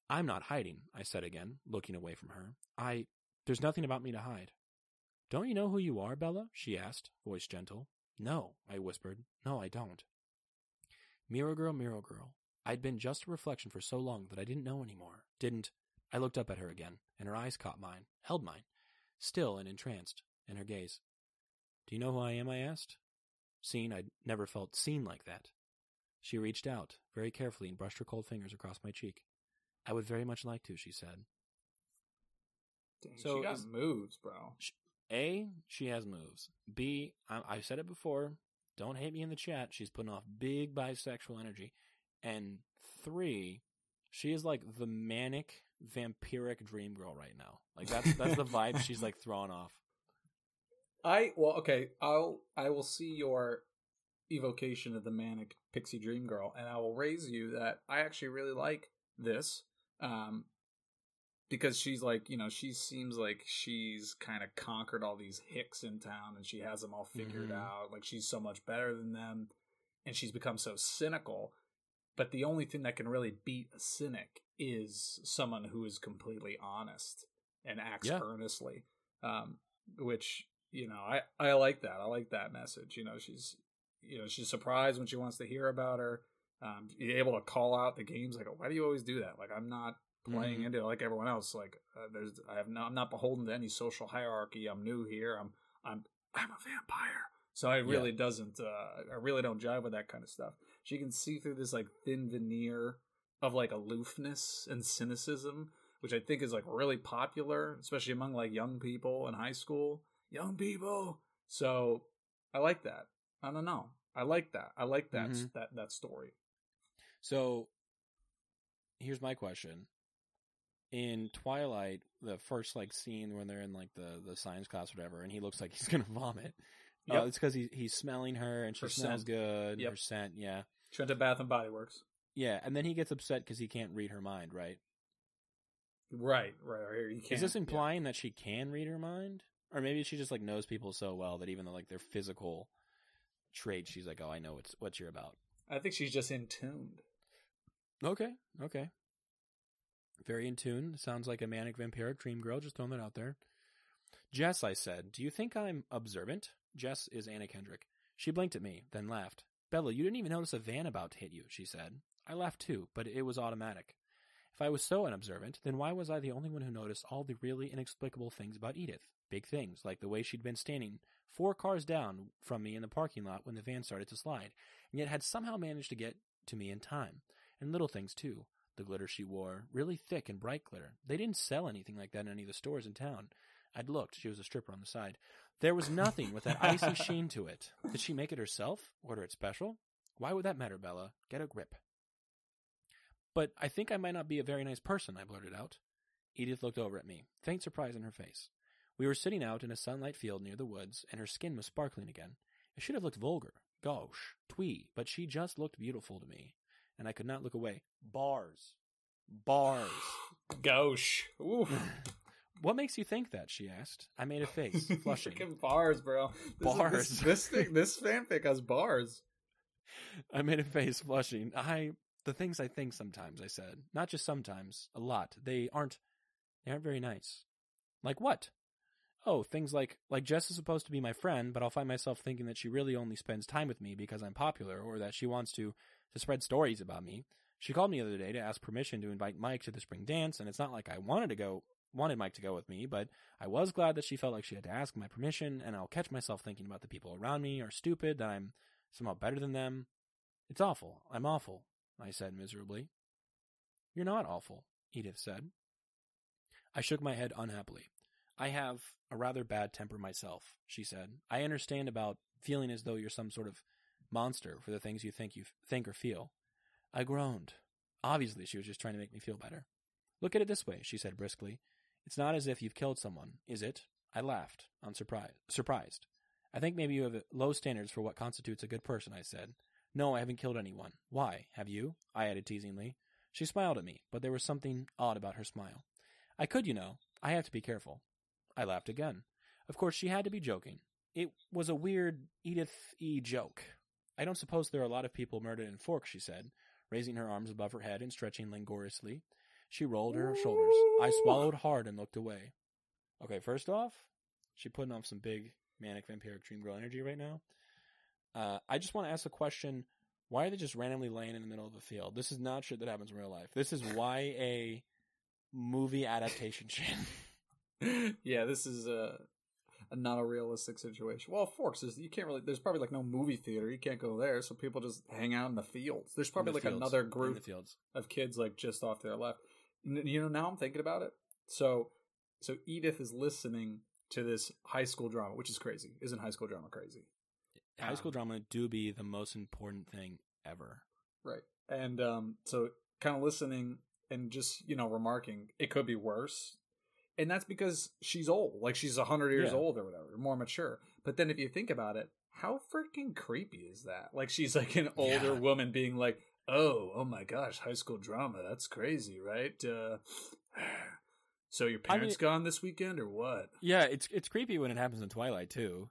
I'm not hiding, I said again, looking away from her. I. There's nothing about me to hide. Don't you know who you are, Bella? she asked, voice gentle. No, I whispered. No, I don't. Mirror girl, mirror girl. I'd been just a reflection for so long that I didn't know anymore. Didn't. I looked up at her again, and her eyes caught mine, held mine, still and entranced, in her gaze. Do you know who I am? I asked. Seen, I'd never felt seen like that. She reached out, very carefully, and brushed her cold fingers across my cheek. I would very much like to, she said. Dang, So she got is- moves, bro. A, she has moves. B, I, I've said it before. Don't hate me in the chat. She's putting off big bisexual energy. And three, she is like the manic vampiric dream girl right now. Like that's that's the vibe she's like throwing off. I well, okay. I'll I will see your evocation of the manic pixie dream girl, and I will raise you that I actually really like this, um, because she's like you know she seems like she's kind of conquered all these hicks in town, and she has them all figured Mhm. out. Like she's so much better than them, and she's become so cynical. But the only thing that can really beat a cynic is someone who is completely honest and acts Yeah. earnestly. Um, which you know, I I like that. I like that message. You know, she's you know she's surprised when she wants to hear about her. Um, you're able to call out the games like, why do you always do that? Like, I'm not playing Mhm. into it like everyone else. Like, uh, there's I have no, I'm not beholden to any social hierarchy. I'm new here. I'm I'm I'm a vampire. So Yeah. really doesn't. Uh, I really don't jive with that kind of stuff. She can see through this like thin veneer of like aloofness and cynicism, which I think is like really popular, especially among like young people in high school. Young people. So I like that. I don't know. I like that. I like that Mhm. that that story. So here's my question. In Twilight, the first like scene when they're in like the, the science class or whatever, and he looks like he's gonna vomit. Uh, Yep. it's because he, he's smelling her and she Her smells scent. good. Yep. Her scent, yeah. She went to Bath and Body Works. Yeah, and then he gets upset because he can't read her mind, right? Right, right. right. Is this yeah. implying that she can read her mind? Or maybe she just like knows people so well that even though like their physical traits, she's like, Oh, I know what's what you're about. I think she's just in tuned. Okay, okay. Very in tune. Sounds like a manic vampiric dream girl, just throwing that out there. Jess, I said, do you think I'm observant? Jess is Anna Kendrick. She blinked at me, then laughed. Bella, you didn't even notice a van about to hit you, she said. I laughed too, but it was automatic. If I was so unobservant, then why was I the only one who noticed all the really inexplicable things about Edith? Big things, like the way she'd been standing four cars down from me in the parking lot when the van started to slide, and yet had somehow managed to get to me in time. And little things, too. The glitter she wore, really thick and bright glitter. They didn't sell anything like that in any of the stores in town. I'd looked. She was a stripper on the side. There was nothing with that icy sheen to it. Did she make it herself? Order it special? Why would that matter, Bella? Get a grip. But I think I might not be a very nice person, I blurted out. Edith looked over at me, faint surprise in her face. We were sitting out in a sunlight field near the woods, and her skin was sparkling again. It should have looked vulgar, gauche, twee, but she just looked beautiful to me, and I could not look away. Bars. Bars. Gauche. Ooh. what makes you think that? she asked. I made a face, flushing. Freaking bars, bro. This is- Bars. this, this thing, this fanfic has bars. I made a face, flushing. I the things I think sometimes, I said. Not just sometimes, a lot. They aren't they aren't very nice. Like what? Oh, things like like Jess is supposed to be my friend, but I'll find myself thinking that she really only spends time with me because I'm popular or that she wants to to spread stories about me. She called me the other day to ask permission to invite Mike to the spring dance, and it's not like I wanted to go wanted Mike to go with me, but I was glad that she felt like she had to ask my permission, and I'll catch myself thinking about the people around me are stupid, that I'm somehow better than them. It's awful. I'm awful, I said miserably. You're not awful, Edith said. I shook my head unhappily. I have a rather bad temper myself, she said. I understand about feeling as though you're some sort of monster for the things you think you think or feel. I groaned. Obviously, she was just trying to make me feel better. Look at it this way, she said briskly. It's not as if you've killed someone, is it? I laughed, unsurprised. Surprised. I think maybe you have low standards for what constitutes a good person, I said. No, I haven't killed anyone. Why? Have you? I added teasingly. She smiled at me, but there was something odd about her smile. I could, you know. I have to be careful. I laughed again. Of course, she had to be joking. It was a weird Edith E. joke. I don't suppose there are a lot of people murdered in Forks, she said, raising her arms above her head and stretching languorously. She rolled her shoulders. I swallowed hard and looked away. Okay, first off, she putting off some big manic vampiric dream girl energy right now. Uh, I just want to ask a question. Why are they just randomly laying in the middle of a field? This is not shit that happens in real life. This is YA movie adaptation shit. yeah, this is a, a not a realistic situation. Well, Forks is you can't really. There's probably like no movie theater. You can't go there, so people just hang out in the fields. There's probably the like fields. another group the of kids like just off their left. You know, now I'm thinking about it. So, so Edith is listening to this high school drama, which is crazy. Isn't high school drama crazy? High school Um, drama do be the most important thing ever. Right. And um, so kind of listening and just, you know, remarking, it could be worse. And that's because she's old. Like she's 100 years Yeah. old or whatever, more mature. But then if you think about it, how freaking creepy is that? Like she's like an older Yeah. woman being like, oh, oh my gosh, high school drama. That's crazy, right? Uh, so your I mean- parents gone this weekend or what? Yeah, it's it's creepy when it happens in Twilight too.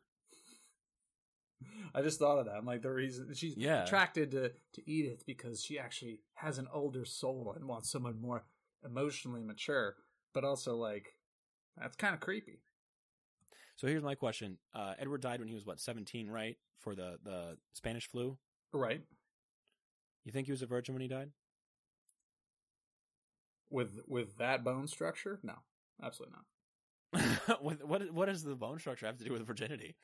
I just thought of that. I'm like the reason she's Yeah. attracted to, to Edith because she actually has an older soul and wants someone more emotionally mature, but also like that's kind of creepy. So here's my question: uh, Edward died when he was what 17, right? For the the Spanish flu. Right. You think he was a virgin when he died? With with that bone structure? No. Absolutely not. what what what does the bone structure have to do with virginity?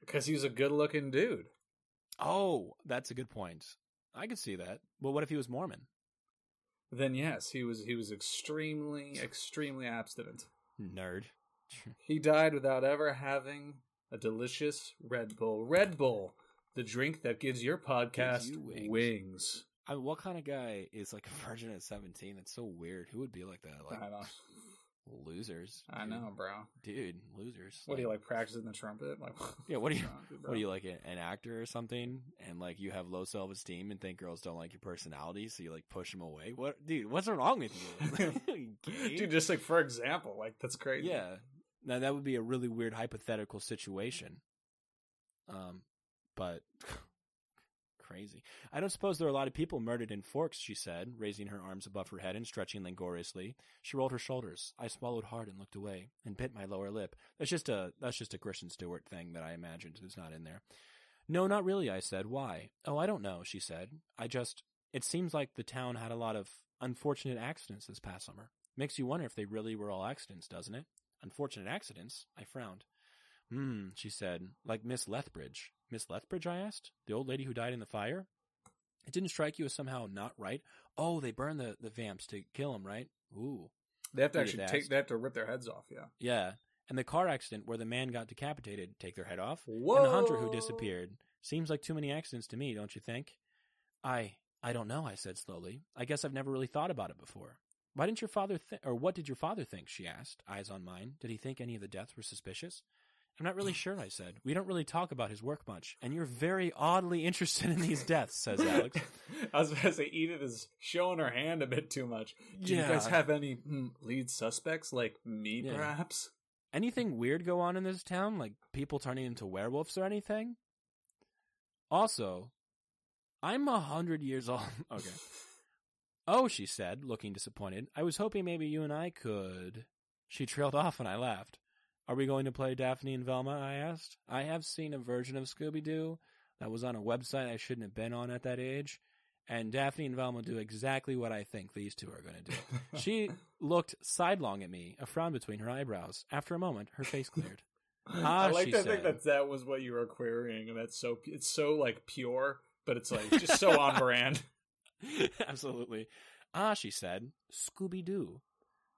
Because he was a good looking dude. Oh, that's a good point. I could see that. But what if he was Mormon? Then yes, he was he was extremely, extremely abstinent. Nerd. He died without ever having a delicious Red Bull. Red Bull, the drink that gives your podcast you wings. wings. I mean, what kind of guy is like a virgin at 17? That's so weird. Who would be like that? Like I know. losers. I know, bro. dude. Losers. What do you like practicing the trumpet? Like, Yeah, what do you- wrong with you, bro? What are you like an, an actor or something, and like you have low self esteem and think girls don't like your personality, so you like push them away? What, dude? What's wrong with? You? Dude, just like for example, like that's crazy. yeah. Now that would be a really weird hypothetical situation. Um, but crazy. I don't suppose there are a lot of people murdered in Forks. She said, raising her arms above her head and stretching languorously. She rolled her shoulders. I swallowed hard and looked away, and bit my lower lip. That's just a that's just a Kristen Stewart thing that I imagined is not in there. No, not really. I said. Why? Oh, I don't know. She said. I just. It seems like the town had a lot of unfortunate accidents this past summer. Makes you wonder if they really were all accidents, doesn't it? Unfortunate accidents? I frowned. Hmm, she said, like Miss Lethbridge. Miss Lethbridge, I asked? The old lady who died in the fire? It didn't strike you as somehow not right? Oh, they burned the, the vamps to kill them, right? Ooh. They have to actually asked. take. They have to rip their heads off. Yeah. Yeah. And the car accident where the man got decapitated, take their head off? Whoa. And the hunter who disappeared. Seems like too many accidents to me, don't you think? I I don't know, I said slowly. I guess I've never really thought about it before. Why didn't your father think, or what did your father think? She asked, eyes on mine. Did he think any of the deaths were suspicious? I'm not really sure, I said. We don't really talk about his work much, and you're very oddly interested in these deaths, says Alex. I was about to say Edith is showing her hand a bit too much. Do you guys have any mm, lead suspects like me, Yeah. perhaps? Anything weird go on in this town, like people turning into werewolves or anything? Also, I'm a hundred years old. okay. Oh, she said, looking disappointed. I was hoping maybe you and I could. She trailed off and I laughed. Are we going to play Daphne and Velma? I asked. I have seen a version of Scooby Doo that was on a website I shouldn't have been on at that age. And Daphne and Velma do exactly what I think these two are going to do. She looked sidelong at me, a frown between her eyebrows. After a moment, her face cleared. Ah, I like to think that that was what you were querying, and that's so it's so like pure, but it's like just so on brand. Absolutely. Ah, she said, Scooby Doo.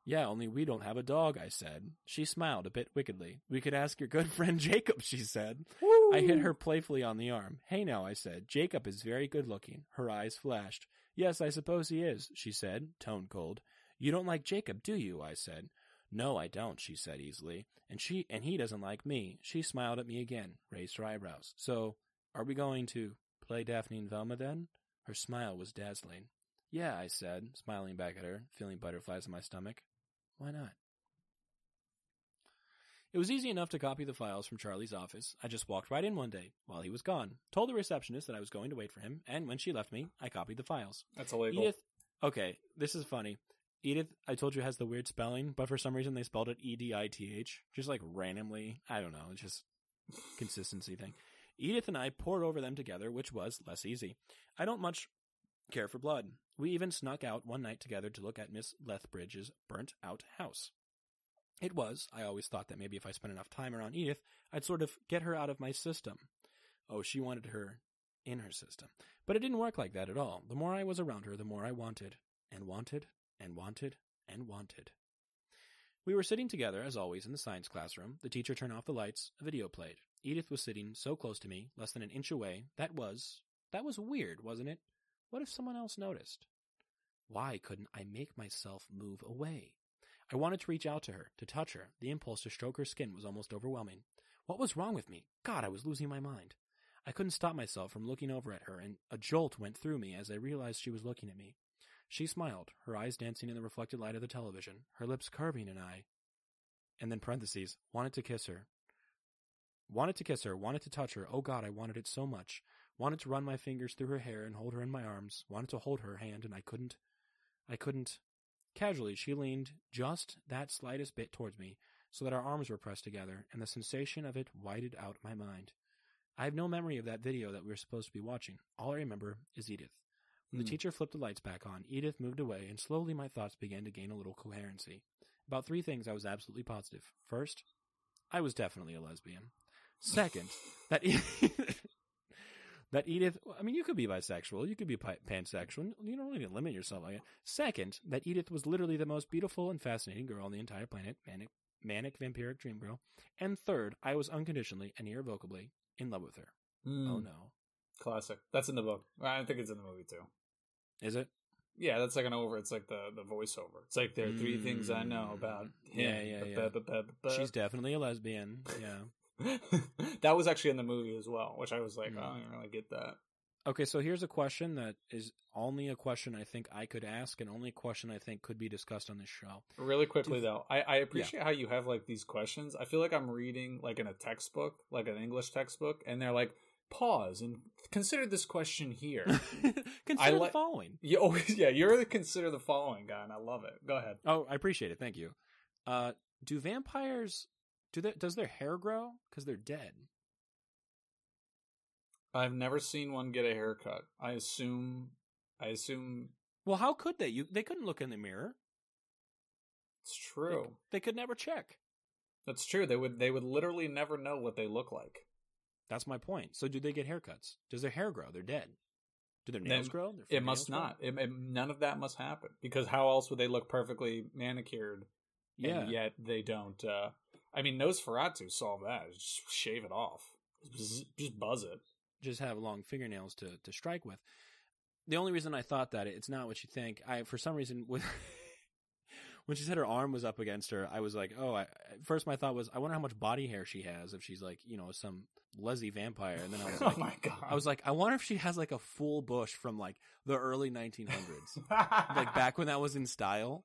Yeah, only we don't have a dog, I said. She smiled a bit wickedly. We could ask your good friend Jacob, she said. I hit her playfully on the arm. Hey now, I said. Jacob is very good looking. Her eyes flashed. Yes, I suppose he is, she said, tone cold. You don't like Jacob, do you? I said. No, I don't, she said easily. And she and he doesn't like me. She smiled at me again, raised her eyebrows. So, are we going to play Daphne and Velma then? Her smile was dazzling. Yeah, I said, smiling back at her, feeling butterflies in my stomach. Why not? It was easy enough to copy the files from Charlie's office. I just walked right in one day while he was gone, told the receptionist that I was going to wait for him, and when she left me, I copied the files. That's illegal. Edith, okay, this is funny. Edith, I told you has the weird spelling, but for some reason they spelled it E D I T H, just like randomly. I don't know, it's just consistency thing. Edith and I pored over them together, which was less easy. I don't much care for blood. We even snuck out one night together to look at Miss Lethbridge's burnt out house. It was, I always thought that maybe if I spent enough time around Edith, I'd sort of get her out of my system. Oh, she wanted her in her system. But it didn't work like that at all. The more I was around her, the more I wanted, and wanted, and wanted, and wanted. We were sitting together, as always, in the science classroom. The teacher turned off the lights. A video played. Edith was sitting so close to me, less than an inch away. That was. That was weird, wasn't it? What if someone else noticed? Why couldn't I make myself move away? I wanted to reach out to her, to touch her. The impulse to stroke her skin was almost overwhelming. What was wrong with me? God, I was losing my mind. I couldn't stop myself from looking over at her, and a jolt went through me as I realized she was looking at me. She smiled, her eyes dancing in the reflected light of the television, her lips curving, and I. And then parentheses, wanted to kiss her. Wanted to kiss her, wanted to touch her. Oh God, I wanted it so much. Wanted to run my fingers through her hair and hold her in my arms. Wanted to hold her hand, and I couldn't. I couldn't. Casually, she leaned just that slightest bit towards me, so that our arms were pressed together, and the sensation of it whited out my mind. I have no memory of that video that we were supposed to be watching. All I remember is Edith. When the Hmm. teacher flipped the lights back on, Edith moved away, and slowly my thoughts began to gain a little coherency. About three things I was absolutely positive. First, I was definitely a lesbian. Second, that that Edith. I mean, you could be bisexual, you could be pi- pansexual. You don't really to limit yourself like that. Second, that Edith was literally the most beautiful and fascinating girl on the entire planet. Manic, manic vampiric dream girl. And third, I was unconditionally and irrevocably in love with her. Mm, Oh no, Classic. That's in the book. I think it's in the movie too. is it? Yeah, that's like an over. It's like the the voiceover. It's like there are three things I know about Mm, him. yeah, yeah, yeah. She's definitely a lesbian. Yeah. that was actually in the movie as well, which I was like, Mm. oh, I don't really get that. Okay, so here's a question that is only a question I think I could ask, and only a question I think could be discussed on this show. Really quickly Do- though, I, I appreciate how you have like these questions. I feel like I'm reading like in a textbook, like an English textbook, and they're like, pause and consider this question here. Consider li- the following. you always, yeah, you're the consider the following guy, and I love it. Go ahead. Oh, I appreciate it. Thank you. Uh, do vampires do that? Does their hair grow? Because they're dead. I've never seen one get a haircut. I assume, I assume Well, how could they? You they couldn't look in the mirror. It's true. They, could never check. That's true. They would they would literally never know what they look like. That's my point. So do they get haircuts? Does their hair grow? They're dead. Do their nails grow? Their It must grow? not. It, it- none of that must happen because how else would they look perfectly manicured? Yeah. and yet they don't. Uh, I mean, Nosferatu solved that. Just shave it off. Just, mm-hmm. just buzz it. just have long fingernails to to strike with. The only reason I thought that it's not what you think. I for some reason with when she said her arm was up against her, I was like, oh. I, at first, my thought was, I wonder how much body hair she has if she's like, you know, some Leslie vampire. And then I was like, oh my god! I was like, I wonder if she has like a full bush from like the early 1900s, like back when that was in style.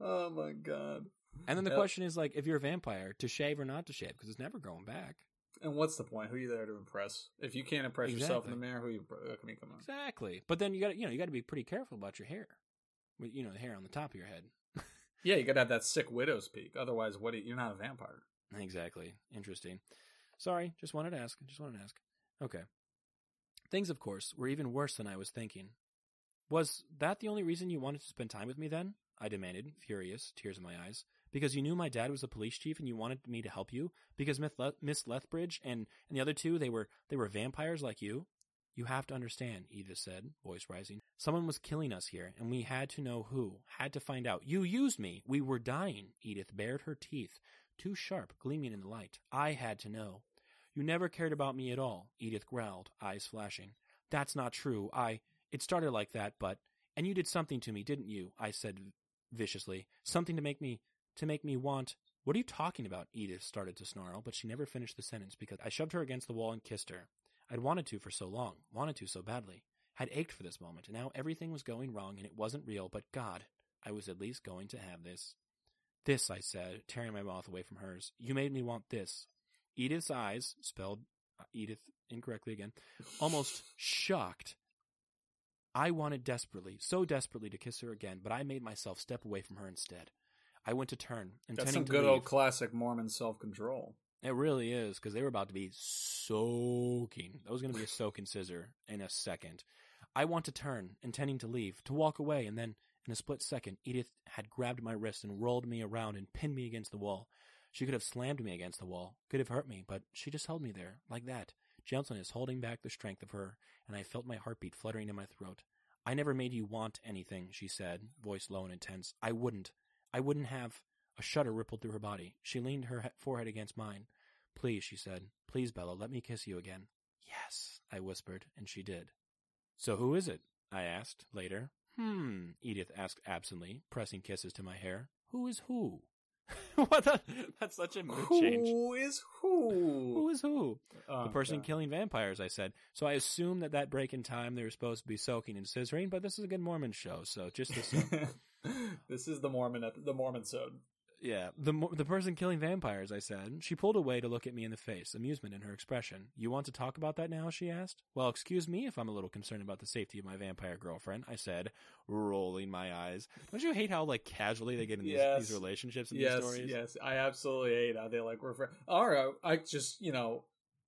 oh my god! And then the Yep. question is like, if you're a vampire, to shave or not to shave, because it's never going back. And what's the point? Who are you there to impress? If you can't impress yourself in the mirror, who are you? Uh, I mean, come on. Exactly. But then you got to you know you got to be pretty careful about your hair, you know the hair on the top of your head. Yeah, you gotta have that sick widow's peak. Otherwise, what? You, you're not a vampire. Exactly. Interesting. Sorry, just wanted to ask. Just wanted to ask. Okay. Things, of course, were even worse than I was thinking. Was that the only reason you wanted to spend time with me then? I demanded, furious, tears in my eyes. Because you knew my dad was a police chief and you wanted me to help you? Because Miss Lethbridge and, and the other two, they were, they were vampires like you? You have to understand, Edith said, voice rising. Someone was killing us here, and we had to know who, had to find out. You used me. We were dying. Edith bared her teeth, too sharp, gleaming in the light. I had to know. You never cared about me at all, Edith growled, eyes flashing. That's not true. I. It started like that, but. And you did something to me, didn't you? I said viciously. Something to make me. To make me want. What are you talking about? Edith started to snarl, but she never finished the sentence because I shoved her against the wall and kissed her. I'd wanted to for so long, wanted to so badly. Had ached for this moment, and now everything was going wrong and it wasn't real, but God, I was at least going to have this. This, I said, tearing my mouth away from hers. You made me want this. Edith's eyes, spelled uh, Edith incorrectly again, almost shocked. I wanted desperately, so desperately to kiss her again, but I made myself step away from her instead. I went to turn, That's some good leave. old classic Mormon self control. It really is because they were about to be soaking. That was going to be a soaking scissor in a second. I want to turn, intending to leave, to walk away, and then, in a split second, Edith had grabbed my wrist and rolled me around and pinned me against the wall. She could have slammed me against the wall, could have hurt me, but she just held me there, like that, gentleness holding back the strength of her, and I felt my heartbeat fluttering in my throat. I never made you want anything, she said, voice low and intense. I wouldn't. I wouldn't have. A shudder rippled through her body. She leaned her forehead against mine. Please, she said. Please, Bella, let me kiss you again. Yes, I whispered, and she did. So who is it? I asked later. Hmm, Edith asked absently, pressing kisses to my hair. Who is who? what the? That's such a mood change. Who is who? Who is who? Oh, the person God. killing vampires, I said. So I assume that that break in time they were supposed to be soaking and scissoring, but this is a good Mormon show, so just assume. this is the Mormon the Mormon sode. Yeah, the the person killing vampires, I said. She pulled away to look at me in the face, amusement in her expression. You want to talk about that now? She asked. Well, excuse me if I'm a little concerned about the safety of my vampire girlfriend, I said, rolling my eyes. Don't you hate how like casually they get in these, Yes. these relationships and yes, these stories? yes, I absolutely hate how they like refer. All right, I just you know,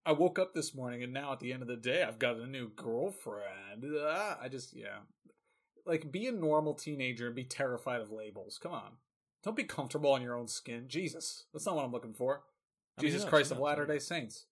I woke up this morning and now at the end of the day, I've got a new girlfriend. Ah, I just yeah, like be a normal teenager and be terrified of labels. Come on, don't be comfortable in your own skin. Jesus, that's not what I'm looking for. I mean, Jesus? Christ of? Latter Day Saints.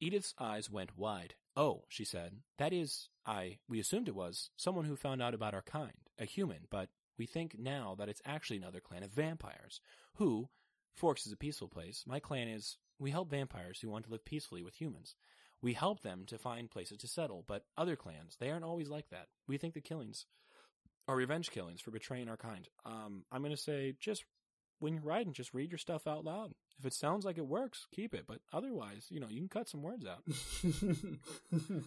Edith's eyes went wide. Oh, she said. That is, I, we assumed it was someone who found out about our kind, a human, but we think now that it's actually another clan of vampires, who, Forks is a peaceful place. My clan is, we help vampires who want to live peacefully with humans. We help them to find places to settle, but other clans, they aren't always like that. We think the killings are revenge killings for betraying our kind. Um, I'm gonna say, just when you're writing, just read your stuff out loud. If it sounds like it works, keep it. But otherwise, you know, you can cut some words out.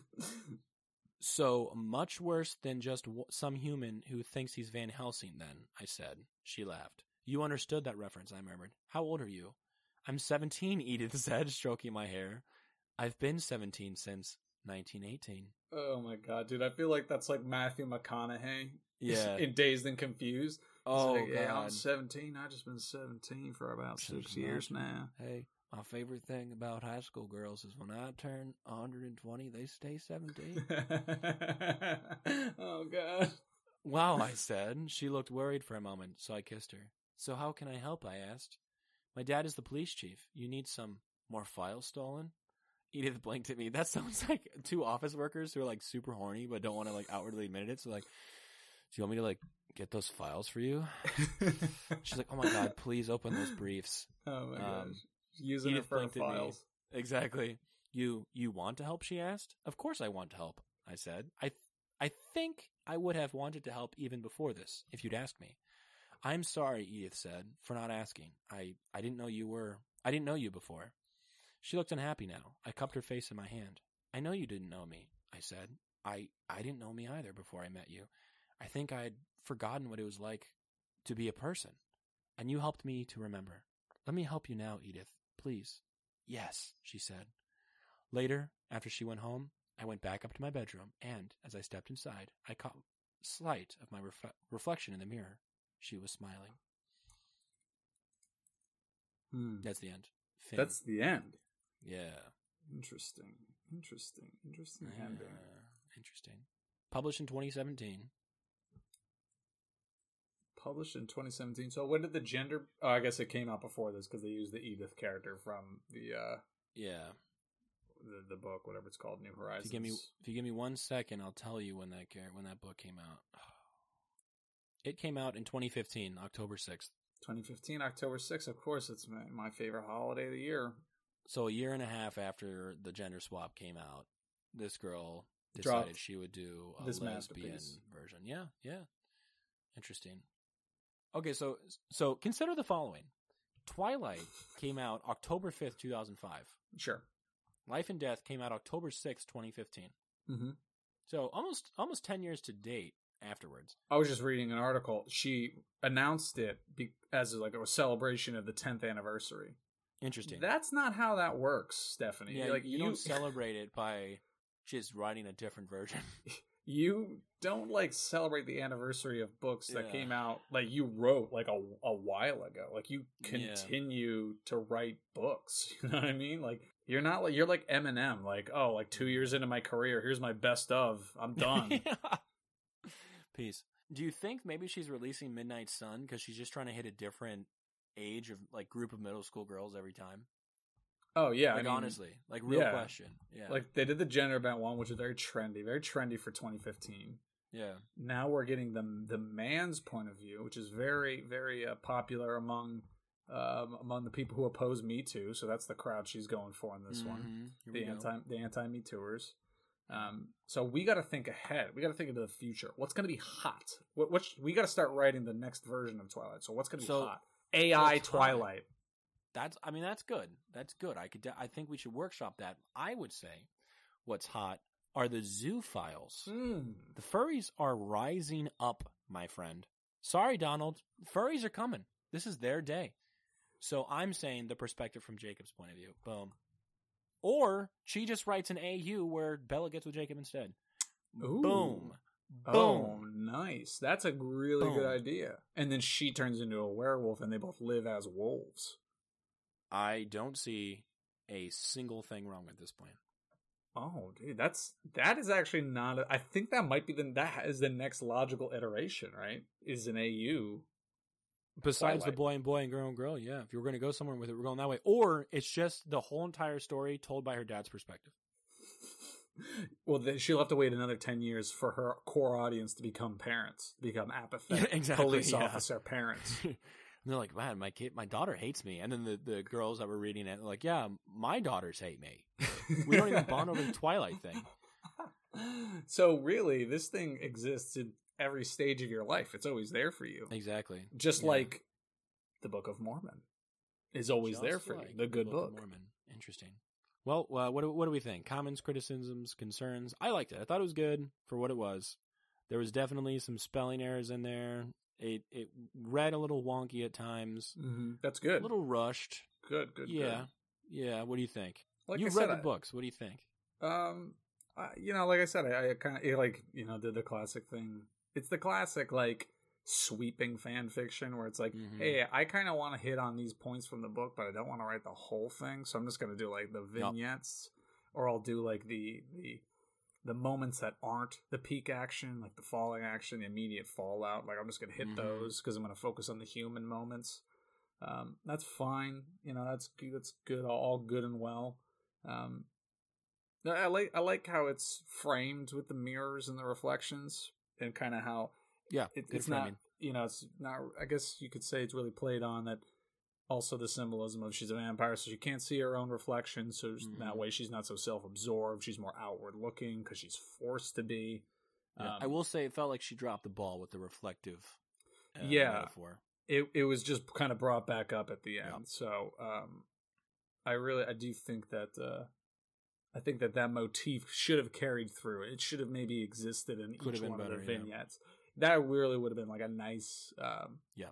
So much worse than just w- some human who thinks he's Van Helsing, then, I said. She laughed. You understood that reference, I murmured. How old are you? I'm 17, Edith said, stroking my hair. I've been 17 since 1918. oh my god, dude! I feel like that's like Matthew McConaughey. Yeah. in Dazed and Confused. Oh, like, yeah, I'm 17. I've just been 17 for about Six six years now. Hey, My favorite thing about high school girls is when I turn 120, they stay 17. oh god. wow, I said. She looked worried for a moment, so I kissed her. So how can I help? I asked. My dad is the police chief. You need some more files stolen? Edith blinked at me. That sounds like two office workers who are like super horny but don't want to like outwardly admit it. So like, do you want me to like get those files for you? She's like, oh my god, please open those briefs. Oh my Um, gosh. Using Edith for files. Exactly. You you want to help? She asked. Of course I want to help. I said. I I think I would have wanted to help even before this if you'd asked me. I'm sorry, Edith said, for not asking. I I didn't know you were. I didn't know you before. She looked unhappy now. I cupped her face in my hand. I know you didn't know me. I said. I I didn't know me either before I met you. I think I'd forgotten what it was like to be a person, and you helped me to remember. Let me help you now, Edith, please. Yes, she said. Later, after she went home, I went back up to my bedroom, and as I stepped inside, I caught sight of my ref- reflection in the mirror. She was smiling. Hmm. That's the end. Fin. That's the end. Yeah. Interesting. Interesting. Interesting ending. interesting. Published in 2017. Published in 2017. So when did the gender? Oh, I guess it came out before this because they used the Edith character from the uh Yeah. the, the book, whatever it's called, New If Horizons. you give me if you give me one second, I'll tell you when that when that book came out. It came out in 2015, October 6th. 2015, October 6th. Of course, it's my, my favorite holiday of the year. So a year and a half after the gender swap came out, this girl decided Dropped she would do a this lesbian version. Yeah, yeah. Interesting. Okay, so so consider the following. Twilight came out October 5th, 2005. Sure. Life and Death came out October 6th, 2015. Mm-hmm. So almost almost 10 years to date afterwards. I was just reading an article. She announced it as like a celebration of the 10th anniversary. Interesting. That's not how that works, Stephenie. yeah, like you, don't celebrate it by just writing a different version. you don't like celebrate the anniversary of books that Yeah. came out like you wrote like a, a while ago like you Yeah. continue to write books you know what i mean like you're not like you're like eminem like oh like two years into my career here's my best of i'm done Peace. Do you think maybe she's releasing Midnight Sun because she's just trying to hit a different age of like group of middle school girls every time? oh yeah like I mean, honestly, like real yeah. question. Yeah, like they did the gender bent one which is very trendy very trendy for 2015 yeah, now we're getting the the man's point of view, which is very very uh, popular among um, among the people who oppose Me Too. So that's the crowd she's going for in this one. Mhm. Here The we go. anti the anti Me Tooers. Um, so we got to think ahead. We got to think into the future. What's going to be hot? What, what we got to start writing the next version of Twilight. So what's going to be So- hot? AI? Twilight. That's I mean that's good. That's good. I could I think we should workshop that. I would say what's hot are the zoophiles. Hmm. The furries are rising up, my friend. Sorry, Donald. Furries are coming. This is their day. So I'm saying the perspective from Jacob's point of view. Boom. Or she just writes an AU where Bella gets with Jacob instead. Ooh. Boom. Boom. Oh, nice. That's a really good idea. And then she turns into a werewolf, and they both live as wolves. I don't see a single thing wrong with this plan. Oh, dude, that's that is actually not. A, I think that might be the that is the next logical iteration, right? Is an AU. Besides Twilight. the boy and boy and girl and girl, yeah. If you were going to go somewhere with it, we're going that way. Or it's just the whole entire story told by her dad's perspective. Well, then she'll have to wait another ten years for her core audience to become parents, become apathetic exactly, police yeah. officer parents. and they're like, man, my kid, my daughter hates me. And then the, the girls that were reading it, like, yeah, my daughters hate me. We don't even bond over the Twilight thing. so really, this thing exists in every stage of your life. It's always there for you, Exactly. just Yeah. like the Book of Mormon is always there for like you. The good of book. Mormon. Interesting. Well, uh, what do, what do we think? Comments, criticisms, concerns. I liked it. I thought it was good for what it was. There was definitely some spelling errors in there. It it read a little wonky at times, hmm That's good. a little rushed. good, good. yeah, good. yeah. What do you think? Like you I read said, the I- books. What do you think? Um, I, you know, like I said, I, I kind of like you know did the classic thing. It's the classic like sweeping fan fiction where it's like, Mhm. hey, I kind of want to hit on these points from the book, but I don't want to write the whole thing, so I'm just gonna do like the vignettes, or I'll do like the the the moments that aren't the peak action, like the falling action, the immediate fallout. Like I'm just gonna hit Mhm. those because I'm gonna focus on the human moments. Um, that's fine. You know, that's good. That's good. All good and well. Um, I like I like how it's framed with the mirrors and the reflections, and kind of how Yeah, it, it's not. framing. You know, it's not. I guess you could say it's really played on that. Also, the symbolism of she's a vampire, so she can't see her own reflection. So that Mhm. way, she's not so self-absorbed. She's more outward looking because she's forced to be. Yeah. Um, I will say it felt like she dropped the ball with the reflective. Uh, Yeah. metaphor. it it was just kind of brought back up at the end. Yeah. So um, I really I do think that uh, I think that that motif should have carried through. It should have maybe existed in Could each one of the better, yeah. That really would have been like a nice um, Yeah.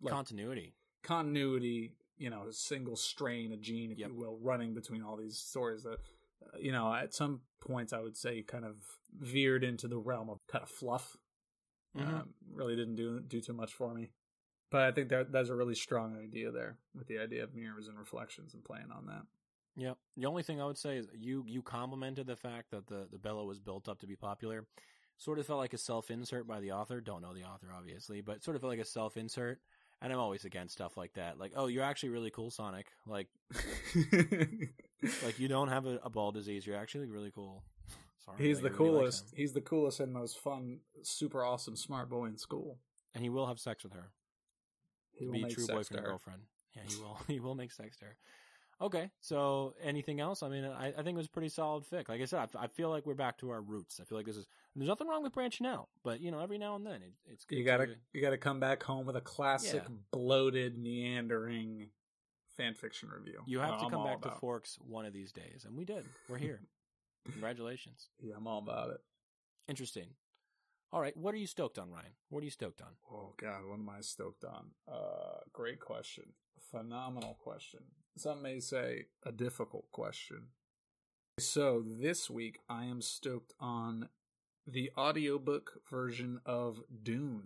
like Continuity. continuity. You know, a single strain, a gene, if Yep. you will, running between all these stories. That uh, you know, at some points, I would say, kind of veered into the realm of kind of fluff. Mhm. Um, really didn't do do too much for me. But I think that that's a really strong idea there with the idea of mirrors and reflections and playing on that. Yeah. The only thing I would say is you you complimented the fact that the the Bella was built up to be popular. Sort of felt like a self insert by the author. Don't know the author obviously, but sort of felt like a self insert. And I'm always against stuff like that. Like, oh, you're actually really cool, Sonic. Like, like you don't have a, a ball disease. You're actually really cool. Sorry, he's the I really coolest. he's the coolest and most fun, super awesome, smart boy in school. and he will have sex with her. He to will be make true boyfriend girlfriend. Yeah, he will. he will make sex to her. Okay, so anything else? I mean, I, I think it was a pretty solid fic. Like I said, I, I feel like we're back to our roots. I feel like this is. There's nothing wrong with branching out, but you know, every now and then it, it's good. You gotta to, you gotta come back home with a classic, Yeah. bloated, meandering fan fiction review. you have to I'm come back to about it. Forks one of these days, and we did. We're here. Congratulations. Yeah, I'm all about it. Interesting. All right, what are you stoked on, Ryan? What are you stoked on? Oh God, what am I stoked on? Uh, great question, phenomenal question. Some may say a difficult question. So this week I am stoked on the audiobook version of Dune.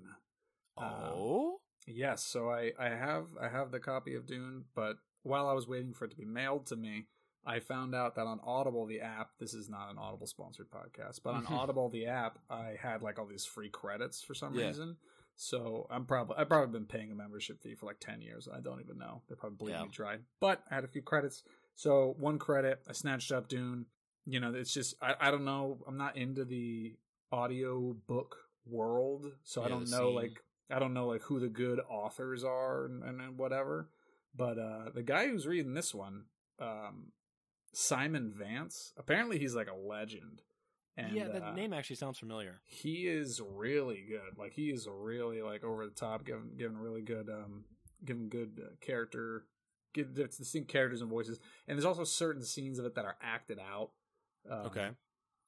Uh, Oh, Yes, so I I have I have the copy of Dune, but while I was waiting for it to be mailed to me, I found out that on Audible the app, this is not an Audible sponsored podcast, but on Audible the app, I had like all these free credits for some Yeah. reason. So I'm probably I've probably been paying a membership fee for like ten years. I don't even know. They're probably bleeding Yeah. me dry. But I had a few credits. So one credit, I snatched up Dune. You know, it's just I, I don't know. I'm not into the audio book world, so I don't know scene. like I don't know like who the good authors are and, and, and whatever. But uh the guy who's reading this one, um Simon Vance, apparently he's like a legend. And yeah, that uh, name actually sounds familiar. he is really good. Like he is really like over the top, giving giving really good, um, giving good uh, character, give distinct characters and voices. And there's also certain scenes of it that are acted out. Um, Okay.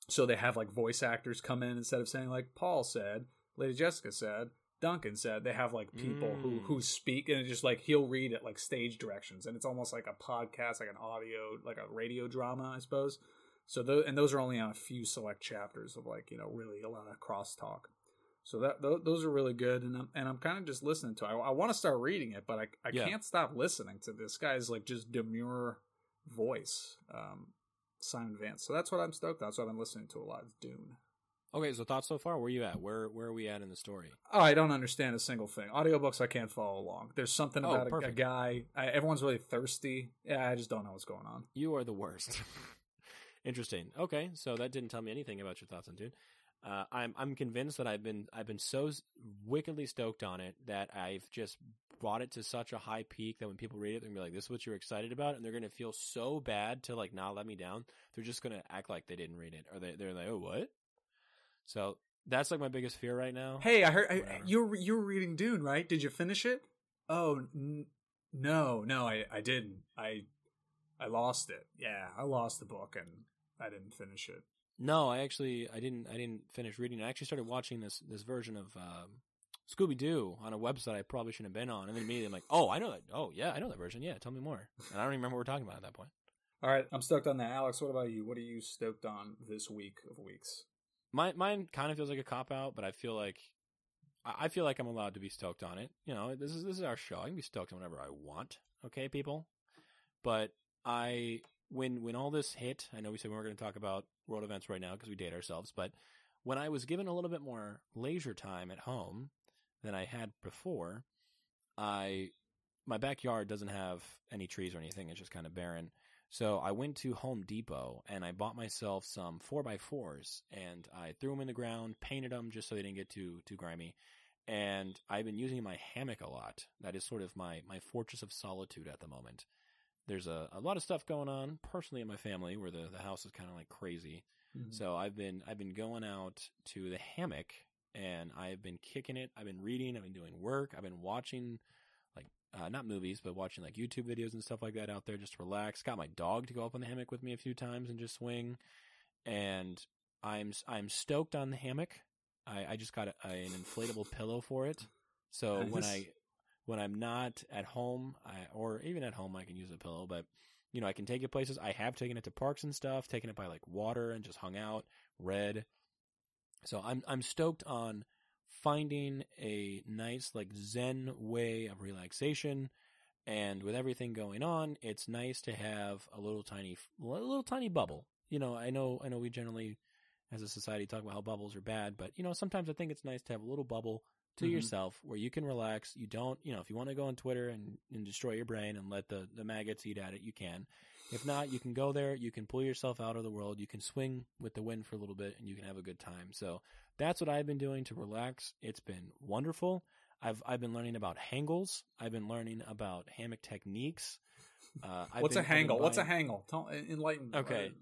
So they have like voice actors come in instead of saying like Paul said, Lady Jessica said, Duncan said. They have like people who Mm. who speak and it's just like he'll read it like stage directions, and it's almost like a podcast, like an audio, like a radio drama, I suppose. So those and those are only on a few select chapters of like you know really a lot of crosstalk. So that th- those are really good, and I'm and I'm kind of just listening to. It. I, I want to start reading it, but I I Yeah. can't stop listening to this guy's like just demure voice, um, Simon Vance. So that's what I'm stoked on. So I've been listening to a lot. of Dune. Okay, so thoughts so far? Where are you at? Where where are we at in the story? Oh, I don't understand a single thing. Audiobooks I can't follow along. There's something Oh, about a, a perfect. guy. I, everyone's really thirsty. Yeah, I just don't know what's going on. You are the worst. Interesting. Okay, so that didn't tell me anything about your thoughts on Dune. Uh, I'm I'm convinced that I've been I've been so wickedly stoked on it that I've just brought it to such a high peak that when people read it, they're gonna be like, "This is what you're excited about," and they're gonna feel so bad to like not let me down. They're just gonna act like they didn't read it, or they they're like, "Oh, what?" So that's like my biggest fear right now. Hey, I heard I, you're you're reading Dune, right? Did you finish it? Oh n- no, no, I I didn't. I I lost it. Yeah, I lost the book and I didn't finish it. No, I actually I didn't I didn't finish reading. it. I actually started watching this this version of um, Scooby Doo on a website I probably shouldn't have been on, and then immediately I'm like, oh, I know that. Oh yeah, I know that version. Yeah, tell me more. And I don't even remember what we're talking about at that point. All right, I'm stoked on that. Alex, what about you? What are you stoked on this week of weeks? My mine kind of feels like a cop out, but I feel like I I feel like I'm allowed to be stoked on it. You know, this is this is our show. I can be stoked on whatever I want. Okay, people. But I when when all this hit, I know we said we weren't going to talk about world events right now because we date ourselves, but when I was given a little bit more leisure time at home than I had before, I my backyard doesn't have any trees or anything. It's just kind of barren. So I went to Home Depot and I bought myself some four by fours and I threw them in the ground, painted them just so they didn't get too too grimy. And I've been using my hammock a lot. That is sort of my my fortress of solitude at the moment. There's a, a lot of stuff going on personally in my family where the, the house is kind of like crazy. Mhm. So I've been I've been going out to the hammock and I've been kicking it. I've been reading. I've been doing work. I've been watching like uh, not movies, but watching like YouTube videos and stuff like that out there just to relax. Got my dog to go up on the hammock with me a few times and just swing. And I'm I'm stoked on the hammock. I, I just got a, an inflatable pillow for it. So when I when I'm not at home, I, or even at home, I can use a pillow. But you know, I can take it places. I have taken it to parks and stuff, taken it by like water and just hung out, read. So I'm I'm stoked on finding a nice like zen way of relaxation. And with everything going on, it's nice to have a little tiny, a little tiny bubble. You know, I know, I know we generally, as a society, talk about how bubbles are bad, but you know, sometimes I think it's nice to have a little bubble to Mhm. yourself where you can relax. You don't, you know, if you want to go on Twitter and, and destroy your brain and let the, the maggots eat at it, you can. If not, you can go there, you can pull yourself out of the world, you can swing with the wind for a little bit and you can have a good time. So that's what I've been doing to relax. It's been wonderful. I've, I've been learning about hangles. I've been learning about hammock techniques. Uh, What's a hangle? What's a hangle? Tell, enlighten. Okay.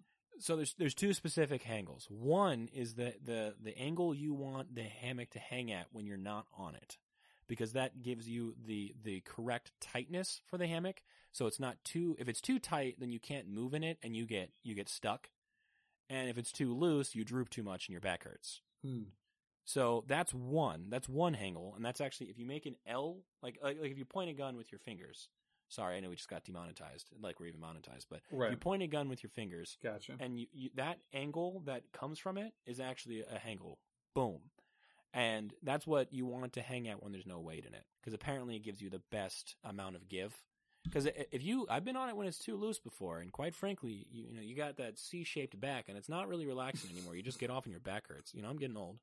So there's there's two specific hangles. One is the the the angle you want the hammock to hang at when you're not on it, because that gives you the the correct tightness for the hammock. So it's not too. If it's too tight, then you can't move in it, and you get you get stuck. And if it's too loose, you droop too much, and your back hurts. Hmm. So that's one. That's one angle, and that's actually if you make an L, like like, like if you point a gun with your fingers. Sorry, I know we just got demonetized, like we're even monetized, but if you point a gun with your fingers, Gotcha. and you, you that angle that comes from it is actually a angle. Boom. And that's what you want to hang at when there's no weight in it, because apparently it gives you the best amount of give. Because if you, I've been on it when it's too loose before, and quite frankly, you, you know, you got that C-shaped back, and it's not really relaxing anymore. You just get off and your back hurts. You know, I'm getting old.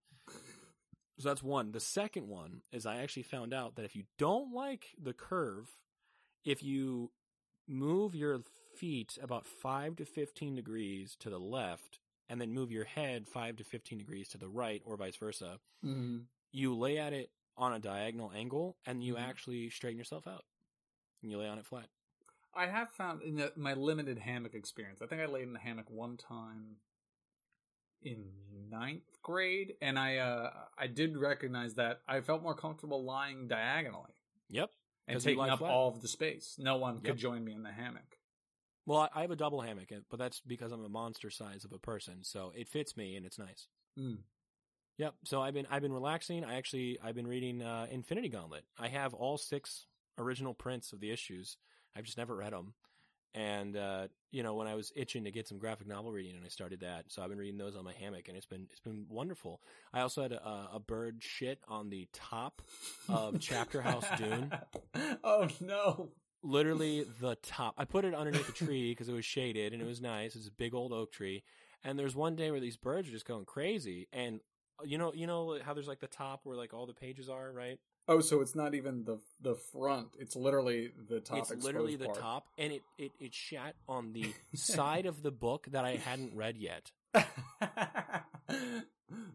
So that's one. The second one is I actually found out that if you don't like the curve, if you move your feet about 5 to 15 degrees to the left and then move your head 5 to 15 degrees to the right or vice versa, Mhm. you lay at it on a diagonal angle and you Mhm. actually straighten yourself out. And you lay on it flat. I have found in the, my limited hammock experience. I think I laid in a hammock one time in ninth grade, and I uh, I did recognize that I felt more comfortable lying diagonally Yep. And taking up flat. all of the space. No one Yep. could join me in the hammock. Well, I- I have a double hammock, but that's because I'm a monster size of a person, so it fits me and it's nice. Mm. Yep. So I've been I've been relaxing. I actually I've been reading uh, Infinity Gauntlet. I have all six original prints of the issues. I've just never read them. And uh, you know, when I was itching to get some graphic novel reading, and I started that, so I've been reading those on my hammock, and it's been it's been wonderful. I also had a, a bird shit on the top of Chapterhouse Dune. oh no! literally the top. I put it underneath a tree because it was shaded and it was nice. It's a big old oak tree. And there's one day where these birds are just going crazy. And uh, you know, you know how there's like the top where like all the pages are, right? Oh, so it's not even the the front. It's literally the top. it's literally the part. top, and it it it shat on the side of the book that I hadn't read yet.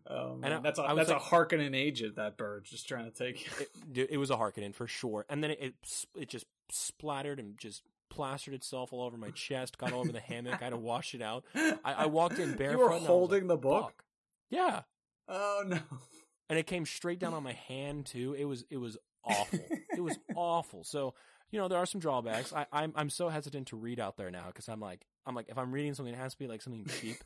oh And I- that's a that's like- a Harkonnen agent. That bird just trying to take. It, it was a Harkonnen for sure. And then it, it it just splattered and just plastered itself all over my chest, got all over the hammock. I had to wash it out. I, I walked in barefoot. You were and I was holding like, the book. "Fuck." Yeah. Oh no! And it came straight down on my hand too. It was it was awful. it was awful. So you know there are some drawbacks. I, I'm I'm so hesitant to read out there now because I'm like I'm like if I'm reading something, it has to be like something cheap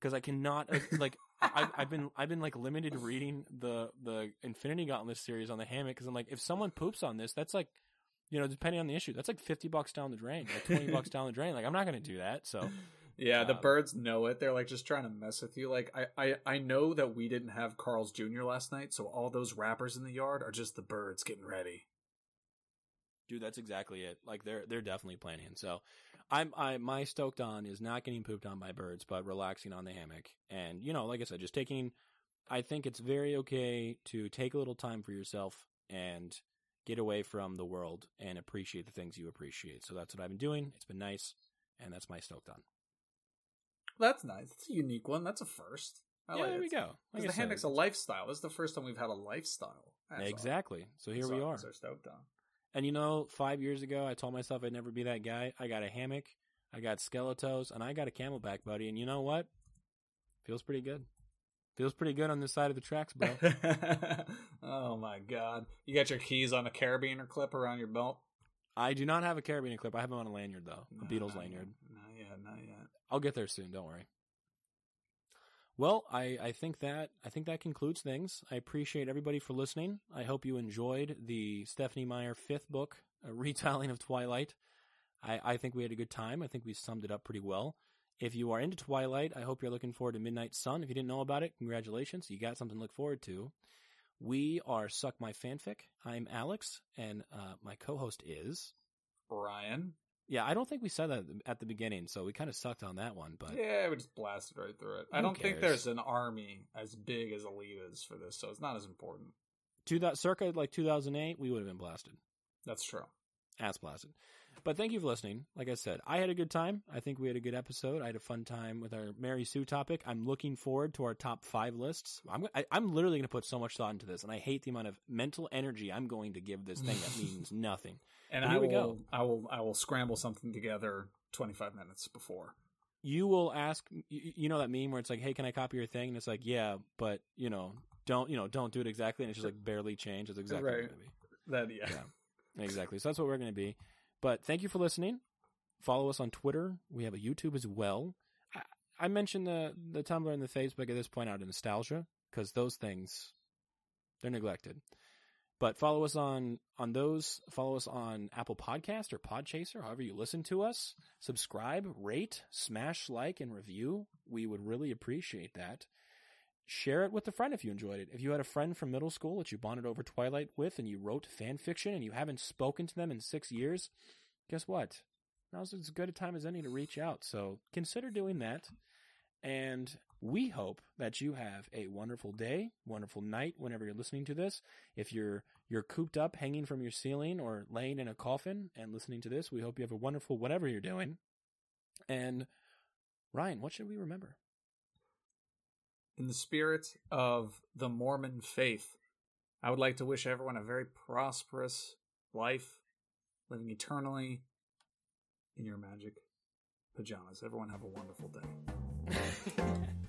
because I cannot uh, like I, I've been I've been like limited reading the the Infinity Gauntlet series on the hammock because I'm like if someone poops on this, that's like you know depending on the issue, that's like fifty bucks down the drain, like twenty bucks down the drain. Like I'm not going to do that. So Yeah, the Um, birds know it. They're like just trying to mess with you. Like I, I, I know that we didn't have Carl's Jr. last night, so all those wrappers in the yard are just the birds getting ready. Dude, that's exactly it. Like they're they're definitely planning. So, I'm I my stoked on is not getting pooped on by birds, but relaxing on the hammock. And you know, like I said, just taking. I think it's very okay to take a little time for yourself and get away from the world and appreciate the things you appreciate. So that's what I've been doing. It's been nice, and that's my stoked on. That's nice. It's a unique one. That's a first. I yeah, like there it. we go. Like the hammock's a lifestyle. This is the first time we've had a lifestyle. our- exactly. So here as we are. stoked on. And you know, five years ago, I told myself I'd never be that guy. I got a hammock, I got skeletos, and I got a CamelBak, buddy. And you know what? Feels pretty good. Feels pretty good on this side of the tracks, bro. oh my god! You got your keys on a carabiner clip around your belt. I do not have a carabiner clip. I have them on a lanyard though, a No, Beatles not lanyard. Yet. Not yet. Not yet. I'll get there soon. Don't worry. Well, I, I think that I think that concludes things. I appreciate everybody for listening. I hope you enjoyed the Stephenie Meyer fifth book, a retelling of Twilight. I, I think we had a good time. I think we summed it up pretty well. If you are into Twilight, I hope you're looking forward to Midnight Sun. If you didn't know about it, congratulations. You got something to look forward to. We are Suck My Fanfic. I'm Alex, and uh, my co-host is. Brian. Yeah, I don't think we said that at the beginning, so we kind of sucked on that one. But Yeah, we just blasted right through it. I don't think there's an army as big as Elite is for this, so it's not as important. two that circa like 2008, we would have been blasted, That's true. ass blasted. But thank you for listening. Like I said, I had a good time. I think we had a good episode. I had a fun time with our Mary Sue topic. I'm looking forward to our top five lists. I'm I, I'm literally going to put so much thought into this, and I hate the amount of mental energy I'm going to give this thing that means nothing. And But I here we will, go. I will, I will scramble something together 25 minutes before. You will ask, you, you know that meme where it's like, "Hey, can I copy your thing?" And it's like, "Yeah, but you know, don't you know, don't do it exactly." And it's just like barely change. It's exactly what it's going to be. That yeah. Yeah. Exactly. So that's what we're going to be. But thank you for listening. Follow us on Twitter. We have a YouTube as well. I, I mentioned the the Tumblr and the Facebook at this point out of nostalgia because those things they're neglected. But follow us on on those. Follow us on Apple Podcast or Podchaser, however you listen to us. Subscribe, rate, smash like, and review. We would really appreciate that. Share it with a friend if you enjoyed it. If you had a friend from middle school that you bonded over Twilight with and you wrote fan fiction and you haven't spoken to them in six years, guess what? Now's as good a time as any to reach out. So consider doing that. And we hope that you have a wonderful day, wonderful night whenever you're listening to this. If you're you're cooped up, hanging from your ceiling, or laying in a coffin and listening to this, we hope you have a wonderful whatever you're doing. And Ryan, what should we remember? In the spirit of the Mormon faith, I would like to wish everyone a very prosperous life, living eternally in your magic pajamas. Everyone have a wonderful day.